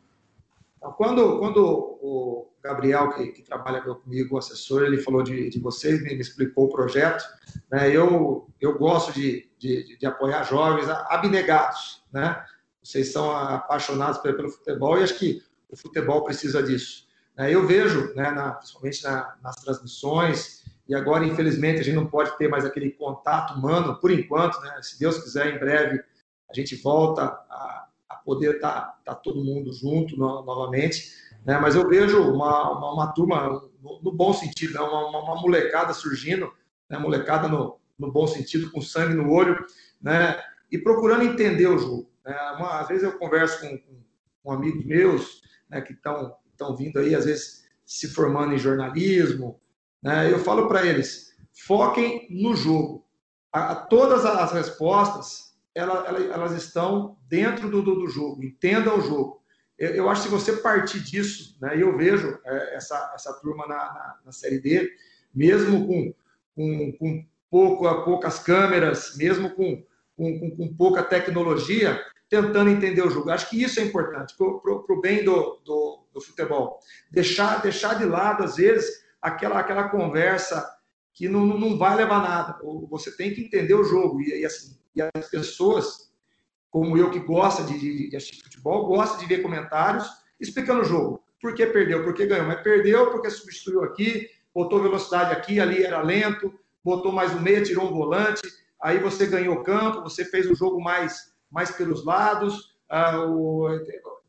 Então, quando, quando o Gabriel, que, que trabalha comigo, o assessor, ele falou de, de vocês, me, explicou o projeto, né, eu, eu gosto de, de, de, apoiar jovens abnegados, né? Vocês são apaixonados pelo, futebol e acho que o futebol precisa disso. Né? Eu vejo, né, na, principalmente na, nas transmissões, e agora, infelizmente, a gente não pode ter mais aquele contato humano, por enquanto, né? Se Deus quiser, em breve, a gente volta a, a poder estar tá, tá todo mundo junto no, novamente. Né? Mas eu vejo uma, uma, uma turma, no, no, bom sentido, né? uma, uma, uma, molecada surgindo, né? molecada no, no bom sentido, com sangue no olho, né? e procurando entender o jogo. Né? Uma, às vezes eu converso com, com amigos meus né? que estão vindo aí, às vezes se formando em jornalismo, né? eu falo para eles, foquem no jogo. A, a, todas as respostas, ela, ela, elas estão dentro do, do, do, jogo, entenda o jogo. Eu, eu, acho que se você partir disso, né, eu vejo é, essa, essa turma na, na, na, Série D, mesmo com, com, com pouco, poucas câmeras, mesmo com, com, com, pouca tecnologia, tentando entender o jogo. Acho que isso é importante para o bem do, do, do, futebol. Deixar, deixar de lado, às vezes, aquela, aquela conversa que não, não vai levar nada. Você tem que entender o jogo. E, e assim, e as pessoas, como eu que gosta de, de, de assistir futebol, gosta de ver comentários explicando o jogo. Por que perdeu? Por que ganhou? Mas perdeu porque substituiu aqui, botou velocidade aqui, ali era lento, botou mais um meia, tirou um volante, aí você ganhou campo, você fez o jogo mais, mais pelos lados, ah, o,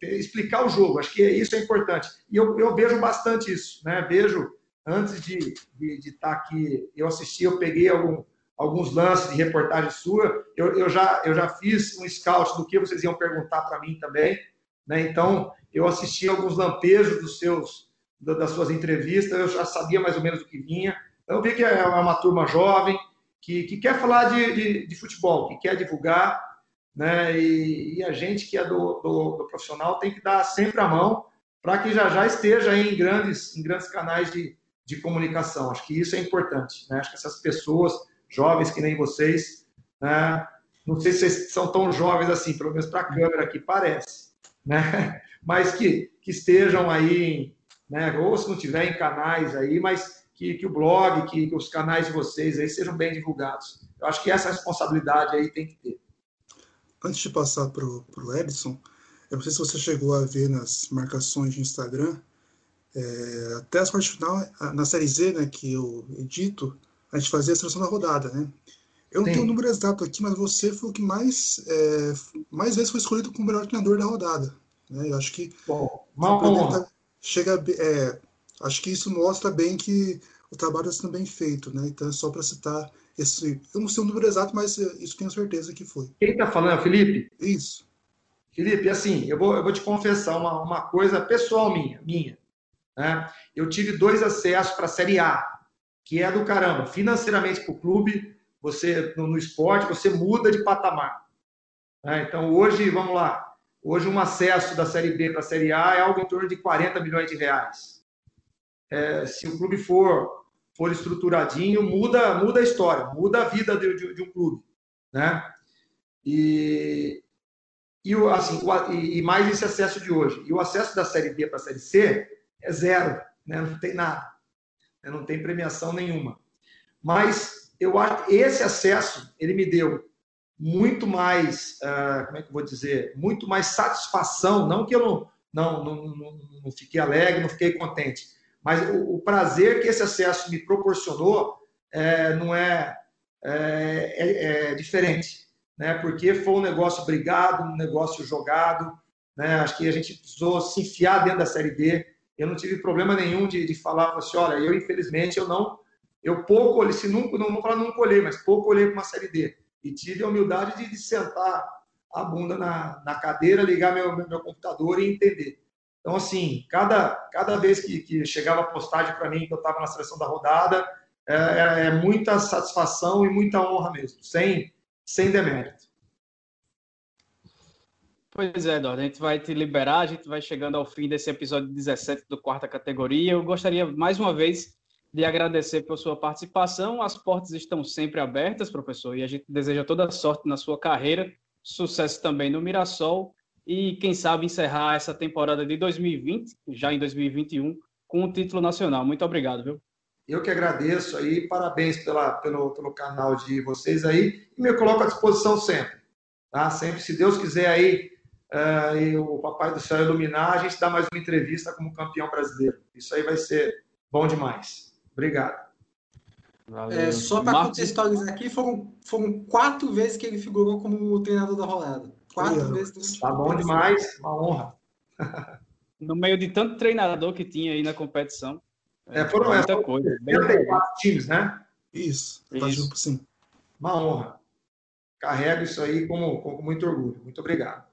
explicar o jogo, acho que isso é importante. E eu, eu vejo bastante isso, né? Vejo, antes de estar de, de tá aqui, eu assisti, eu peguei algum, alguns lances de reportagem sua, eu, eu, já, eu já fiz um scout do que vocês iam perguntar para mim também, né? Então, eu assisti alguns lampejos dos seus, das suas entrevistas, eu já sabia mais ou menos o que vinha. Então, eu vi que é uma turma jovem, que, que quer falar de, de, de, futebol, que quer divulgar, né? E, e a gente que é do, do, do, profissional tem que dar sempre a mão para que já já esteja em grandes, em grandes canais de, de comunicação. Acho que isso é importante. Né? Acho que essas pessoas jovens que nem vocês. Né? Não sei se vocês são tão jovens assim, pelo menos para a câmera aqui parece, né? mas que, que estejam aí, né? ou se não tiver em canais aí, mas que, que o blog, que, que os canais de vocês aí sejam bem divulgados. Eu acho que essa responsabilidade aí tem que ter. Antes de passar para o Edson, eu não sei se você chegou a ver nas marcações de Instagram, é, até as quartas final, na série Z, né, que eu edito, a gente fazia a seleção da rodada, né? Eu não Sim. tenho o número exato aqui, mas você foi o que mais, é, mais vezes foi escolhido como melhor treinador da rodada. Né? Eu acho que bom, chega, é, acho que isso mostra bem que o trabalho está sendo bem feito, né? Então é só para citar esse, eu não sei o número exato, mas isso tenho certeza que foi. Quem está falando é o Felipe? Isso. Felipe, assim, eu vou, eu vou te confessar uma, uma coisa pessoal minha, minha. Né? Eu tive dois acessos para a Série A que é do caramba. Financeiramente para o clube, você no, no, esporte, você muda de patamar. Né? Então, hoje, vamos lá, hoje um acesso da Série B para a Série A é algo em torno de 40 milhões de reais. É, se o clube for, for estruturadinho, muda, muda a história, muda a vida de, de, de um clube. Né? E, e, assim, o, e, mais esse acesso de hoje. E o acesso da Série B para a Série C é zero, né? não tem nada né? não tem premiação nenhuma. Mas eu esse acesso ele me deu muito mais, uh, como é que eu vou dizer, muito mais satisfação, não que eu não, não, não, não, não fiquei alegre, não fiquei contente, mas o, o prazer que esse acesso me proporcionou é, não é, é, é, é, diferente, né? porque foi um negócio brigado, um negócio jogado, né? acho que a gente precisou se enfiar dentro da Série D, eu não tive problema nenhum de, de falar assim, olha, eu infelizmente eu não, eu pouco olhei, se nunca, não vou falar nunca olhei, mas pouco olhei para uma série D. E tive a humildade de, de sentar a bunda na, na cadeira, ligar meu, meu, meu, computador e entender. Então, assim, cada, cada vez que, que chegava postagem para mim que eu estava na seleção da rodada, é, é, é, muita satisfação e muita honra mesmo, sem, sem demérito. Pois é, Eduardo, a gente vai te liberar, a gente vai chegando ao fim desse episódio 17 do quarta categoria. Eu gostaria mais uma vez de agradecer pela sua participação. As portas estão sempre abertas, professor, e a gente deseja toda sorte na sua carreira, sucesso também no Mirassol e, quem sabe, encerrar essa temporada de 2020, já em 2021, com o título nacional. Muito obrigado, viu? Eu que agradeço aí, parabéns pela, pelo, pelo canal de vocês aí e me coloco à disposição sempre, tá? Sempre, se Deus quiser aí uh, e o Papai do Céu iluminar, a gente dá mais uma entrevista como campeão brasileiro. Isso aí vai ser bom demais. Obrigado. É, só para contextualizar aqui, foram, foram quatro vezes que ele figurou como treinador da rolada. Quatro Sim, vezes. Tá bom demais, uma honra. No meio de tanto treinador que tinha aí na competição. É, foram muita é, coisa. Bem quatro times, né? Isso, tá isso. sim. Uma honra. Carrego isso aí com, com muito orgulho. Muito obrigado.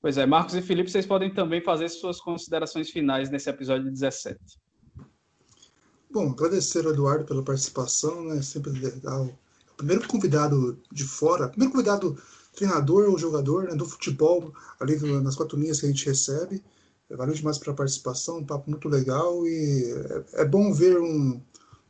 Pois é, Marcos e Felipe, vocês podem também fazer suas considerações finais nesse episódio 17. Bom, agradecer ao Eduardo pela participação, né? Sempre legal. O primeiro convidado de fora, primeiro convidado treinador ou jogador né, do futebol, ali nas quatro linhas que a gente recebe. Valeu demais pela participação, um papo muito legal e é, é bom ver um,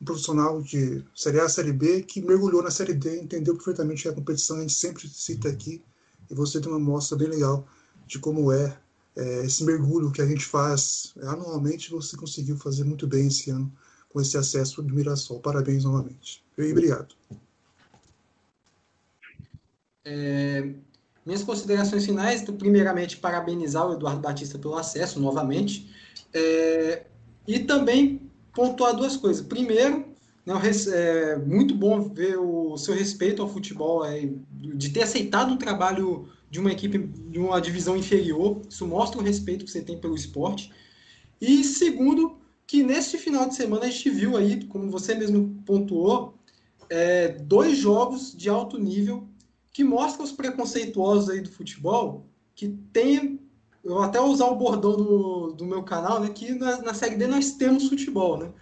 um, profissional de Série A, Série B que mergulhou na Série D, entendeu perfeitamente a competição, a gente sempre cita aqui e você tem uma mostra bem legal de como é, é esse mergulho que a gente faz anualmente, você conseguiu fazer muito bem esse ano com esse acesso do Mirassol. Parabéns novamente. E obrigado. É, minhas considerações finais, primeiramente, parabenizar o Eduardo Batista pelo acesso novamente. É, e também pontuar duas coisas. Primeiro, né, é muito bom ver o seu respeito ao futebol, é, de ter aceitado um trabalho de uma equipe de uma divisão inferior. Isso mostra o respeito que você tem pelo esporte. E segundo, que neste final de semana a gente viu aí, como você mesmo pontuou, é, dois jogos de alto nível que mostram os preconceituosos aí do futebol, que tem, eu vou até usar o bordão do, do meu canal, né, que na, na Série D nós temos futebol, né,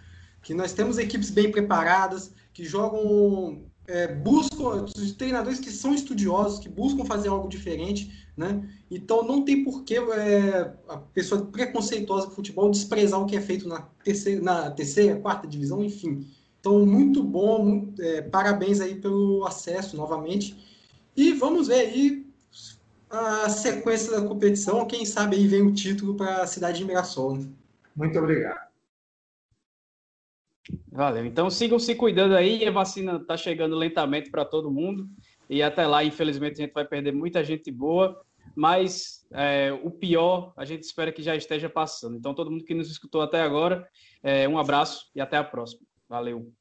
que nós temos equipes bem preparadas, que jogam, é, buscam, treinadores que são estudiosos, que buscam fazer algo diferente, né? Então não tem por que é, a pessoa preconceituosa com futebol desprezar o que é feito na terceira, na terceira quarta divisão, enfim. Então, muito bom, muito, é, parabéns aí pelo acesso novamente. E vamos ver aí a sequência da competição. Quem sabe aí vem o título para a cidade de Mirassol. Né? Muito obrigado. Valeu. Então sigam se cuidando aí. A vacina está chegando lentamente para todo mundo. E até lá, infelizmente, a gente vai perder muita gente boa mas é, o pior a gente espera que já esteja passando. Então, todo mundo que nos escutou até agora, é, um abraço e até a próxima. Valeu.